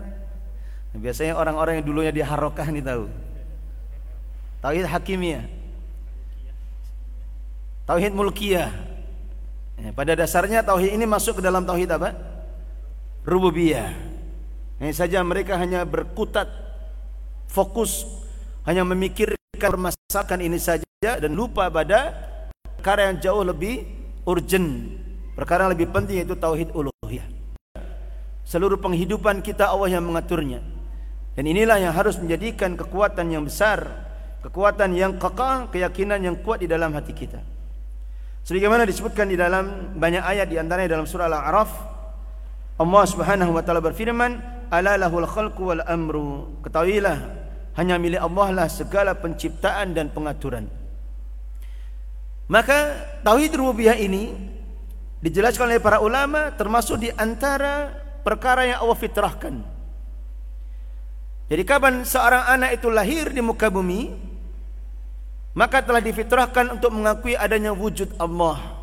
Biasanya orang-orang yang dulunya di harokah ini tahu. Tauhid hakimiyah. Tauhid mulkiyah. Ya, pada dasarnya tauhid ini masuk ke dalam tauhid apa? Rububiyah. Ini saja mereka hanya berkutat fokus hanya memikirkan permasalahan ini saja dan lupa pada perkara yang jauh lebih urgent, perkara yang lebih penting yaitu tauhid uluhiyah. Seluruh penghidupan kita Allah yang mengaturnya. Dan inilah yang harus menjadikan kekuatan yang besar, kekuatan yang kekal, keyakinan yang kuat di dalam hati kita. Sebagaimana disebutkan di dalam banyak ayat di antaranya dalam surah Al-A'raf Allah Subhanahu wa taala berfirman, "Ala lahul khalqu wal amru." Ketahuilah, hanya milik Allah lah segala penciptaan dan pengaturan. Maka tauhid rububiyah ini dijelaskan oleh para ulama termasuk di antara perkara yang Allah fitrahkan. Jadi kapan seorang anak itu lahir di muka bumi, maka telah difitrahkan untuk mengakui adanya wujud Allah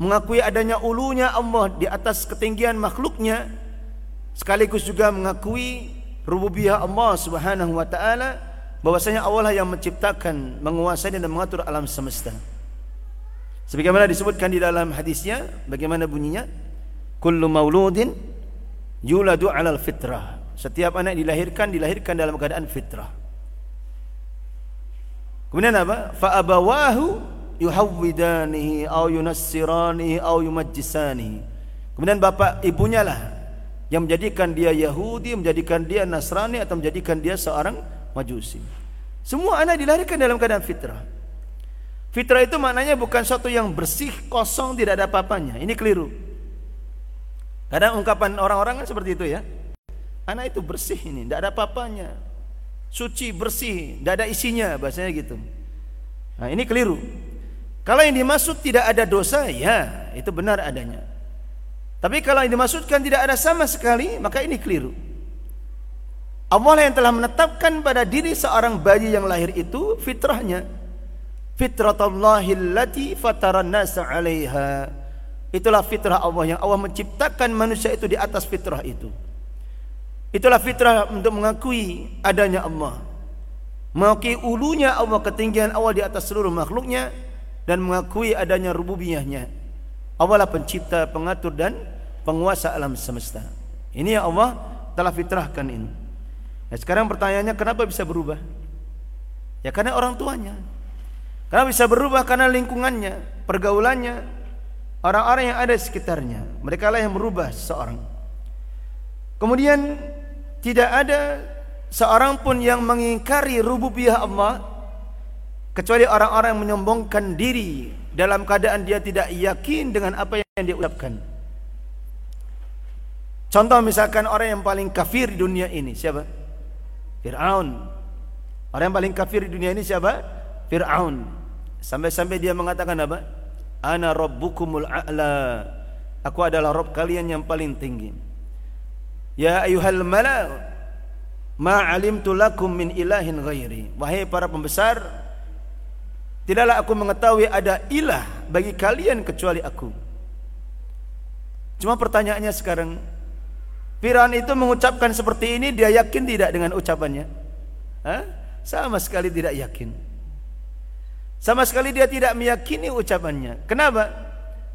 mengakui adanya ulunya Allah di atas ketinggian makhluknya sekaligus juga mengakui rububiyah Allah Subhanahu wa taala bahwasanya Allah yang menciptakan menguasai dan mengatur alam semesta sebagaimana disebutkan di dalam hadisnya bagaimana bunyinya kullu mauludin yuladu alal fitrah setiap anak dilahirkan dilahirkan dalam keadaan fitrah Kemudian apa? Fa abawahu yuhawwidanihi aw yunassiranihi aw yumajjisanihi. Kemudian bapak ibunya lah yang menjadikan dia Yahudi, menjadikan dia Nasrani atau menjadikan dia seorang Majusi. Semua anak dilahirkan dalam keadaan fitrah. Fitrah itu maknanya bukan sesuatu yang bersih, kosong, tidak ada apa-apanya. Ini keliru. Kadang ungkapan orang-orang kan seperti itu ya. Anak itu bersih ini, tidak ada apa-apanya. Suci, bersih, tidak ada isinya, bahasanya gitu. Nah, ini keliru. Kalau yang dimaksud tidak ada dosa, ya, itu benar adanya. Tapi kalau yang dimaksudkan tidak ada sama sekali, maka ini keliru. Allah yang telah menetapkan pada diri seorang bayi yang lahir itu fitrahnya. Fitratullahi allati fataran nasa 'alaiha. Itulah fitrah Allah yang Allah menciptakan manusia itu di atas fitrah itu. Itulah fitrah untuk mengakui adanya Allah. Mengakui ulunya Allah, ketinggian Allah di atas seluruh makhluknya dan mengakui adanya rububiyahnya. Allah lah pencipta, pengatur dan penguasa alam semesta. Ini yang Allah telah fitrahkan ini. Nah, sekarang pertanyaannya kenapa bisa berubah? Ya karena orang tuanya. Karena bisa berubah karena lingkungannya, pergaulannya, orang-orang yang ada di sekitarnya. Mereka lah yang merubah seorang. Kemudian tidak ada seorang pun yang mengingkari rububiyah Allah kecuali orang-orang yang menyombongkan diri dalam keadaan dia tidak yakin dengan apa yang dia ucapkan. Contoh misalkan orang yang paling kafir di dunia ini siapa? Fir'aun. Orang yang paling kafir di dunia ini siapa? Fir'aun. Sampai-sampai dia mengatakan apa? Ana rabbukumul a'la. Aku adalah Rabb kalian yang paling tinggi. Ya ayuhal mala ma alimtu lakum min ilahin ghairi. Wahai para pembesar, tidaklah aku mengetahui ada ilah bagi kalian kecuali aku. Cuma pertanyaannya sekarang, Fir'aun itu mengucapkan seperti ini dia yakin tidak dengan ucapannya? Hah? Sama sekali tidak yakin. Sama sekali dia tidak meyakini ucapannya. Kenapa?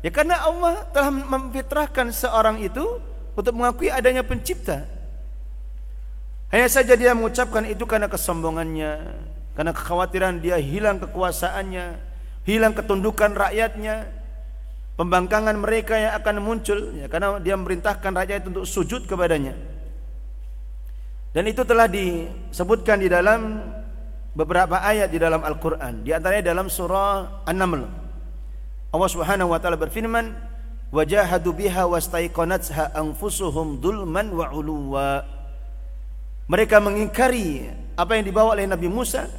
Ya karena Allah telah memfitrahkan seorang itu untuk mengakui adanya pencipta. Hanya saja dia mengucapkan itu karena kesombongannya, karena kekhawatiran dia hilang kekuasaannya, hilang ketundukan rakyatnya, pembangkangan mereka yang akan muncul ya, karena dia memerintahkan itu untuk sujud kepadanya dan itu telah disebutkan di dalam beberapa ayat di dalam Al-Qur'an di antaranya dalam surah An-Naml Allah Subhanahu wa taala berfirman wajahadu biha wastaiqanatha anfusuhum dulman wa uluwa mereka mengingkari apa yang dibawa oleh Nabi Musa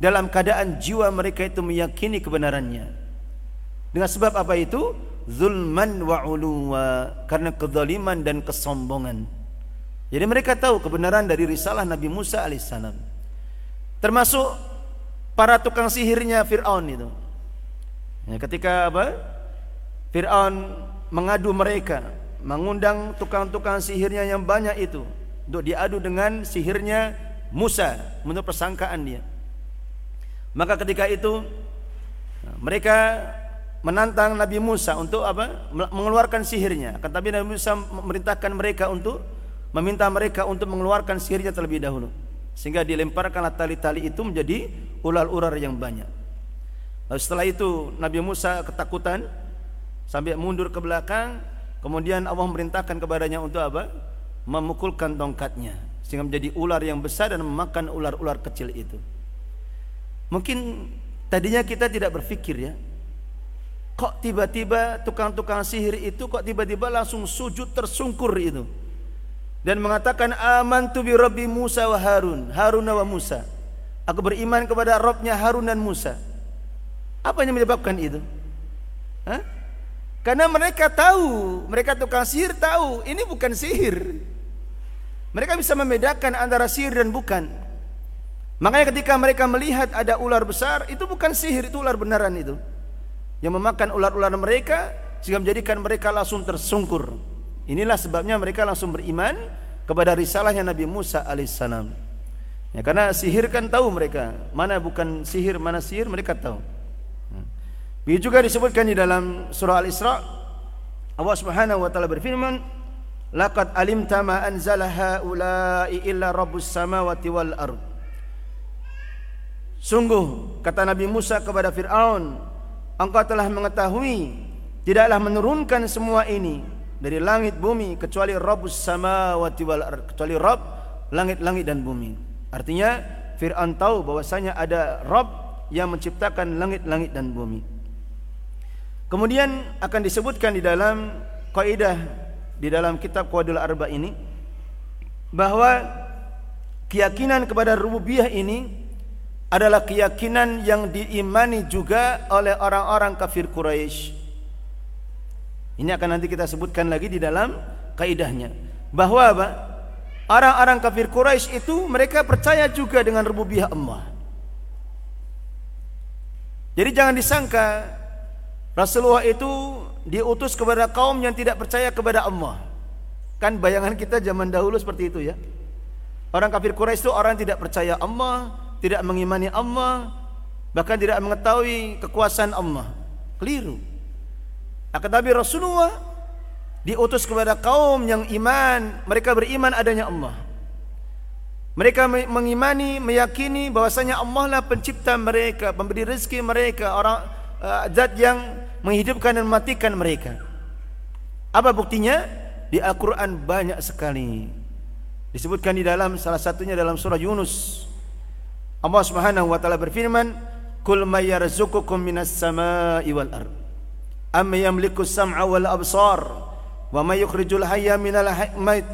dalam keadaan jiwa mereka itu meyakini kebenarannya dengan sebab apa itu? Zulman wa uluwa. Karena kezaliman dan kesombongan. Jadi mereka tahu kebenaran dari risalah Nabi Musa alaihissalam. Termasuk para tukang sihirnya Fir'aun itu. Ya, ketika apa? Fir'aun mengadu mereka. Mengundang tukang-tukang sihirnya yang banyak itu. Untuk diadu dengan sihirnya Musa. Menurut persangkaan dia. Maka ketika itu mereka menantang Nabi Musa untuk apa? mengeluarkan sihirnya. Akan tapi Nabi Musa memerintahkan mereka untuk meminta mereka untuk mengeluarkan sihirnya terlebih dahulu. Sehingga dilemparkanlah tali-tali itu menjadi ular-ular yang banyak. Lalu setelah itu Nabi Musa ketakutan sampai mundur ke belakang. Kemudian Allah memerintahkan kepadanya untuk apa? Memukulkan tongkatnya sehingga menjadi ular yang besar dan memakan ular-ular kecil itu. Mungkin tadinya kita tidak berpikir ya, Kok tiba-tiba tukang-tukang sihir itu kok tiba-tiba langsung sujud tersungkur itu dan mengatakan aman tu bi rabbi Musa wa Harun, Harun wa Musa. Aku beriman kepada Robnya Harun dan Musa. Apa yang menyebabkan itu? Hah? Karena mereka tahu, mereka tukang sihir tahu ini bukan sihir. Mereka bisa membedakan antara sihir dan bukan. Makanya ketika mereka melihat ada ular besar, itu bukan sihir, itu ular benaran itu yang memakan ular-ular mereka sehingga menjadikan mereka langsung tersungkur. Inilah sebabnya mereka langsung beriman kepada risalahnya Nabi Musa alaihissalam. Ya, karena sihir kan tahu mereka mana bukan sihir mana sihir mereka tahu. Begitu juga disebutkan di dalam surah Al-Isra Allah Subhanahu wa taala berfirman Laqad alimta ma anzala haula'i illa rabbus samawati wal ard Sungguh kata Nabi Musa kepada Firaun engkau telah mengetahui tidaklah menurunkan semua ini dari langit bumi kecuali Rabbus samawati wal kecuali Rabb langit-langit dan bumi. Artinya Fir'aun tahu bahwasanya ada Rabb yang menciptakan langit-langit dan bumi. Kemudian akan disebutkan di dalam kaidah di dalam kitab Qawaidul Arba ini bahwa keyakinan kepada rububiyah ini adalah keyakinan yang diimani juga oleh orang-orang kafir Quraisy. Ini akan nanti kita sebutkan lagi di dalam kaidahnya. Bahwa apa? Orang-orang kafir Quraisy itu mereka percaya juga dengan rububiyah Allah. Jadi jangan disangka Rasulullah itu diutus kepada kaum yang tidak percaya kepada Allah. Kan bayangan kita zaman dahulu seperti itu ya. Orang kafir Quraisy itu orang yang tidak percaya Allah, tidak mengimani Allah, bahkan tidak mengetahui kekuasaan Allah. Keliru. Akan tapi Rasulullah diutus kepada kaum yang iman, mereka beriman adanya Allah. Mereka mengimani, meyakini bahwasanya Allah lah pencipta mereka, pemberi rezeki mereka, orang uh, zat yang menghidupkan dan mematikan mereka. Apa buktinya? Di Al-Quran banyak sekali disebutkan di dalam salah satunya dalam surah Yunus Allah Subhanahu wa taala berfirman kul may yarzuqukum minas samaa'i wal ard am yamliku sam'a wal absar? Wa may yukhrijul hayya minal mayyit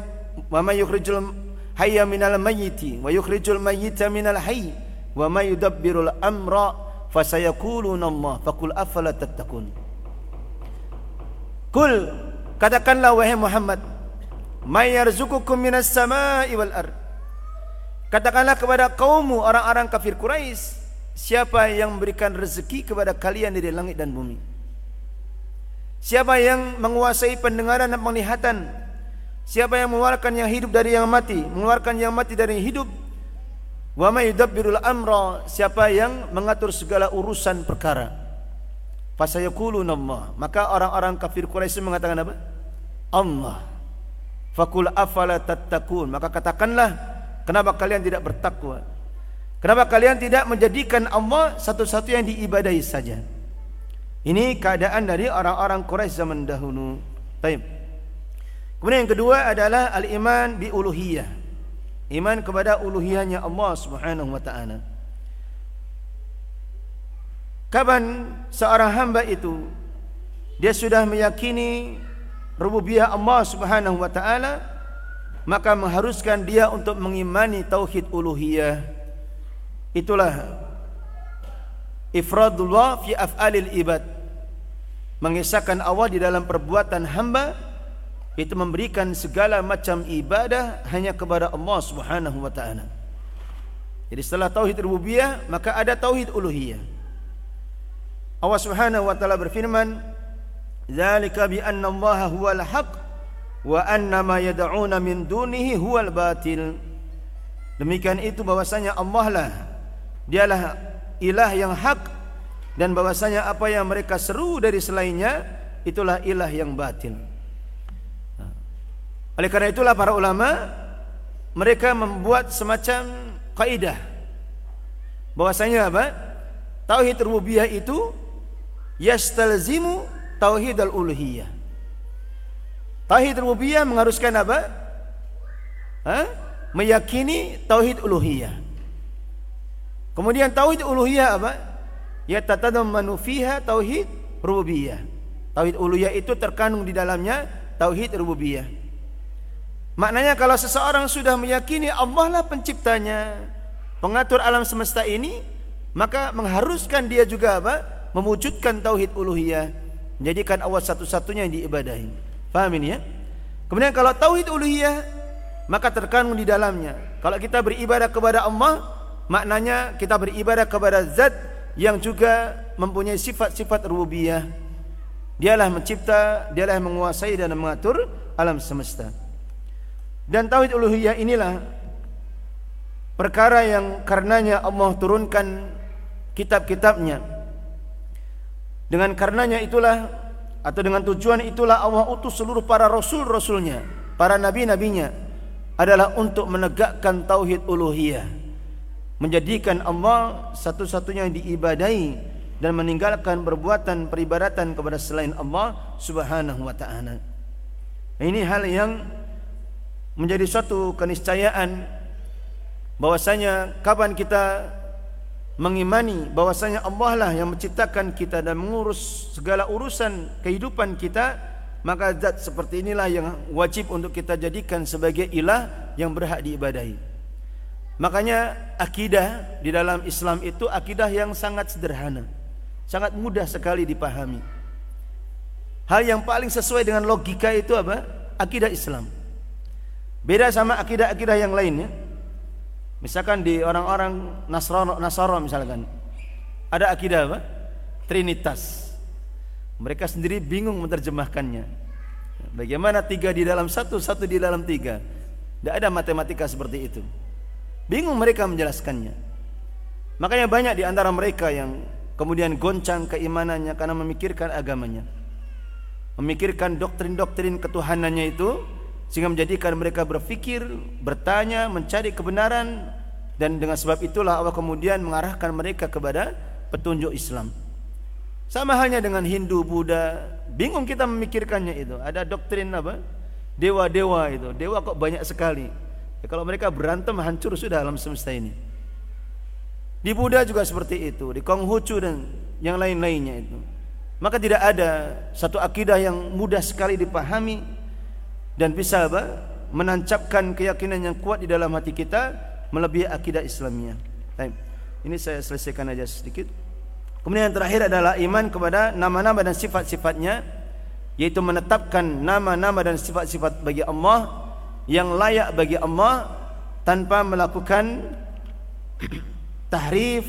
wa may yukhrijul hayya minal mayyiti? Wa yukhrijul mayyita minal hayy? Wa may yudabbirul amra? Fasayaquluna Allah faqul afala tattaqun? Kul katakanlah wahai Muhammad may yarzuqukum minas samaa'i wal ard. Katakanlah kepada kaummu orang-orang kafir Quraisy, siapa yang memberikan rezeki kepada kalian dari langit dan bumi? Siapa yang menguasai pendengaran dan penglihatan? Siapa yang mengeluarkan yang hidup dari yang mati, mengeluarkan yang mati dari yang hidup? Wa may yudabbirul amra? Siapa yang mengatur segala urusan perkara? Fasayaquluna Allah. Maka orang-orang kafir Quraisy mengatakan apa? Allah. Fakul afala tattaqun. Maka katakanlah, kenapa kalian tidak bertakwa? Kenapa kalian tidak menjadikan Allah satu-satu yang diibadahi saja? Ini keadaan dari orang-orang Quraisy zaman dahulu. Baik. Kemudian yang kedua adalah al-iman bi uluhiyah. Iman kepada uluhiyahnya Allah Subhanahu wa taala. Kapan seorang hamba itu dia sudah meyakini rububiyah Allah Subhanahu wa taala maka mengharuskan dia untuk mengimani tauhid uluhiyah itulah ifradullah fi af'alil ibad. Mengisahkan Allah di dalam perbuatan hamba itu memberikan segala macam ibadah hanya kepada Allah Subhanahu wa taala. Jadi setelah tauhid rububiyah maka ada tauhid uluhiyah. Allah Subhanahu wa taala berfirman Zalika bi anna Allah huwal haq wa anna ma yad'una min dunihi huwal batil. Demikian itu bahwasanya Allah lah dialah ilah yang hak dan bahwasanya apa yang mereka seru dari selainnya itulah ilah yang batil. Oleh karena itulah para ulama mereka membuat semacam kaidah bahwasanya apa? Tauhid rububiyah itu yastalzimu tauhid al-uluhiyah. Tauhid rububiyah mengharuskan apa? Ha? Meyakini tauhid uluhiyah. Kemudian tauhid uluhiyah apa? Ya tatadammanu fiha tauhid rububiyah. Tauhid uluhiyah itu terkandung di dalamnya tauhid rububiyah. Maknanya kalau seseorang sudah meyakini Allah lah penciptanya, pengatur alam semesta ini, maka mengharuskan dia juga apa? Mewujudkan tauhid uluhiyah menjadikan Allah satu-satunya yang diibadahi. Paham ini ya? Kemudian kalau tauhid uluhiyah maka terkandung di dalamnya. Kalau kita beribadah kepada Allah, maknanya kita beribadah kepada zat yang juga mempunyai sifat-sifat rububiyah. Dialah mencipta, dialah yang menguasai dan mengatur alam semesta. Dan tauhid uluhiyah inilah perkara yang karenanya Allah turunkan kitab-kitabnya dengan karenanya itulah atau dengan tujuan itulah Allah utus seluruh para rasul-rasulnya, para nabi-nabinya adalah untuk menegakkan tauhid uluhiyah. Menjadikan Allah satu-satunya yang diibadahi dan meninggalkan perbuatan peribadatan kepada selain Allah Subhanahu wa taala. Ini hal yang menjadi suatu keniscayaan bahwasanya kapan kita mengimani bahwasanya Allah lah yang menciptakan kita dan mengurus segala urusan kehidupan kita maka zat seperti inilah yang wajib untuk kita jadikan sebagai ilah yang berhak diibadahi makanya akidah di dalam Islam itu akidah yang sangat sederhana sangat mudah sekali dipahami hal yang paling sesuai dengan logika itu apa akidah Islam beda sama akidah-akidah yang lainnya Misalkan di orang-orang Nasrani misalkan ada akidah apa? Trinitas. Mereka sendiri bingung menerjemahkannya. Bagaimana tiga di dalam satu, satu di dalam tiga? Tidak ada matematika seperti itu. Bingung mereka menjelaskannya. Makanya banyak di antara mereka yang kemudian goncang keimanannya karena memikirkan agamanya. Memikirkan doktrin-doktrin ketuhanannya itu sehingga menjadikan mereka berfikir, bertanya, mencari kebenaran dan dengan sebab itulah Allah kemudian mengarahkan mereka kepada petunjuk Islam. Sama halnya dengan Hindu, Buddha, bingung kita memikirkannya itu. Ada doktrin apa? Dewa-dewa itu. Dewa kok banyak sekali. Ya, kalau mereka berantem hancur sudah alam semesta ini. Di Buddha juga seperti itu, di Konghucu dan yang lain-lainnya itu. Maka tidak ada satu akidah yang mudah sekali dipahami dan bisa apa? menancapkan keyakinan yang kuat di dalam hati kita melebihi akidah Islamiyah. Baik. Ini saya selesaikan aja sedikit. Kemudian yang terakhir adalah iman kepada nama-nama dan sifat-sifatnya yaitu menetapkan nama-nama dan sifat-sifat bagi Allah yang layak bagi Allah tanpa melakukan tahrif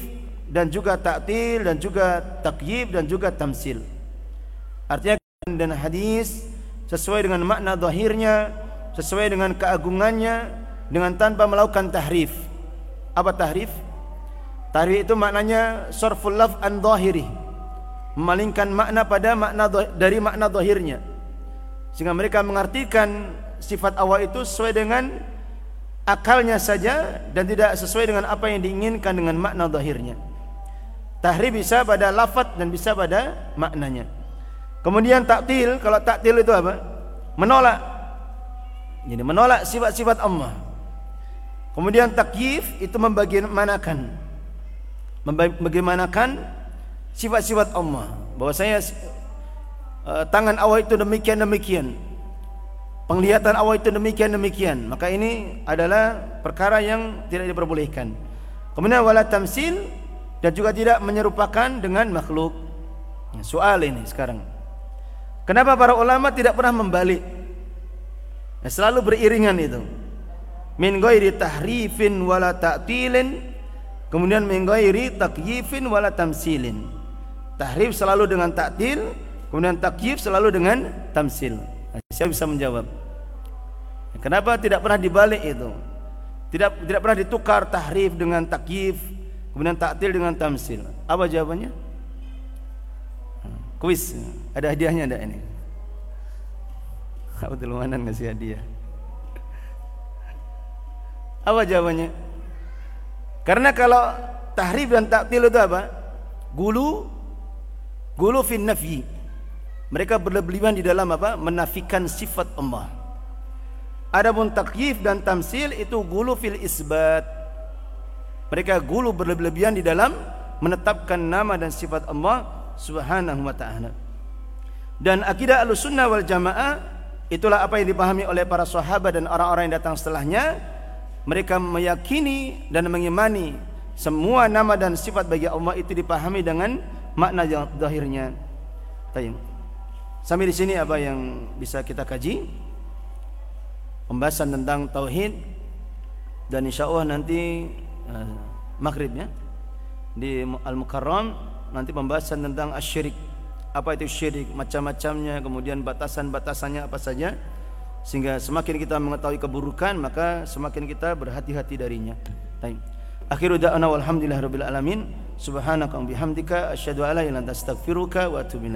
dan juga taktil dan juga takyib dan juga tamsil. Artinya dan hadis sesuai dengan makna zahirnya, sesuai dengan keagungannya dengan tanpa melakukan tahrif. Apa tahrif? Tahrif itu maknanya sarful laf an zahiri. Memalingkan makna pada makna dari makna zahirnya. Sehingga mereka mengartikan sifat awal itu sesuai dengan akalnya saja dan tidak sesuai dengan apa yang diinginkan dengan makna zahirnya. Tahrif bisa pada lafaz dan bisa pada maknanya. Kemudian taktil, kalau taktil itu apa? Menolak. Jadi menolak sifat-sifat Allah. Kemudian takyif itu membagaimanakan membagaimanakan sifat-sifat Allah. Bahwasanya uh, tangan Allah itu demikian demikian. Penglihatan Allah itu demikian demikian. Maka ini adalah perkara yang tidak diperbolehkan. Kemudian wala tamsil dan juga tidak menyerupakan dengan makhluk. Soal ini sekarang. Kenapa para ulama tidak pernah membalik? Ya, selalu beriringan itu. Min ghairi tahrifin wala ta'tilin, kemudian min ghairi takyifin wala tamsilin. Tahrif selalu dengan taktil, kemudian takyif selalu dengan tamsil. Nah, bisa menjawab? Kenapa tidak pernah dibalik itu? Tidak tidak pernah ditukar tahrif dengan takyif, kemudian taktil dengan tamsil. Apa jawabannya? Kuis. Ada hadiahnya ada ini? Apa Lumanan ngasih hadiah? Apa jawabannya? Karena kalau tahrif dan taktil itu apa? Gulu gulu fin. Mereka berlebihan di dalam apa? Menafikan sifat Allah. Adapun takyif dan tamsil itu gulu fil isbat. Mereka gulu berlebihan di dalam menetapkan nama dan sifat Allah subhanahu wa ta'ala dan akidah al-sunnah wal jamaah itulah apa yang dipahami oleh para sahabat dan orang-orang yang datang setelahnya mereka meyakini dan mengimani semua nama dan sifat bagi Allah itu dipahami dengan makna yang zahirnya. Tayyib. Sampai di sini apa yang bisa kita kaji? Pembahasan tentang tauhid. Dan insya Allah nanti uh, maghrib ya di Al-Mukarram nanti pembahasan tentang asyirik apa itu syirik? Macam-macamnya kemudian batasan-batasannya apa saja. Sehingga semakin kita mengetahui keburukan maka semakin kita berhati-hati darinya. Baik. Akhiru da'ana walhamdulillahirabbil alamin. Subhanaka wa bihamdika asyhadu an la ilaha illa anta astaghfiruka wa atubu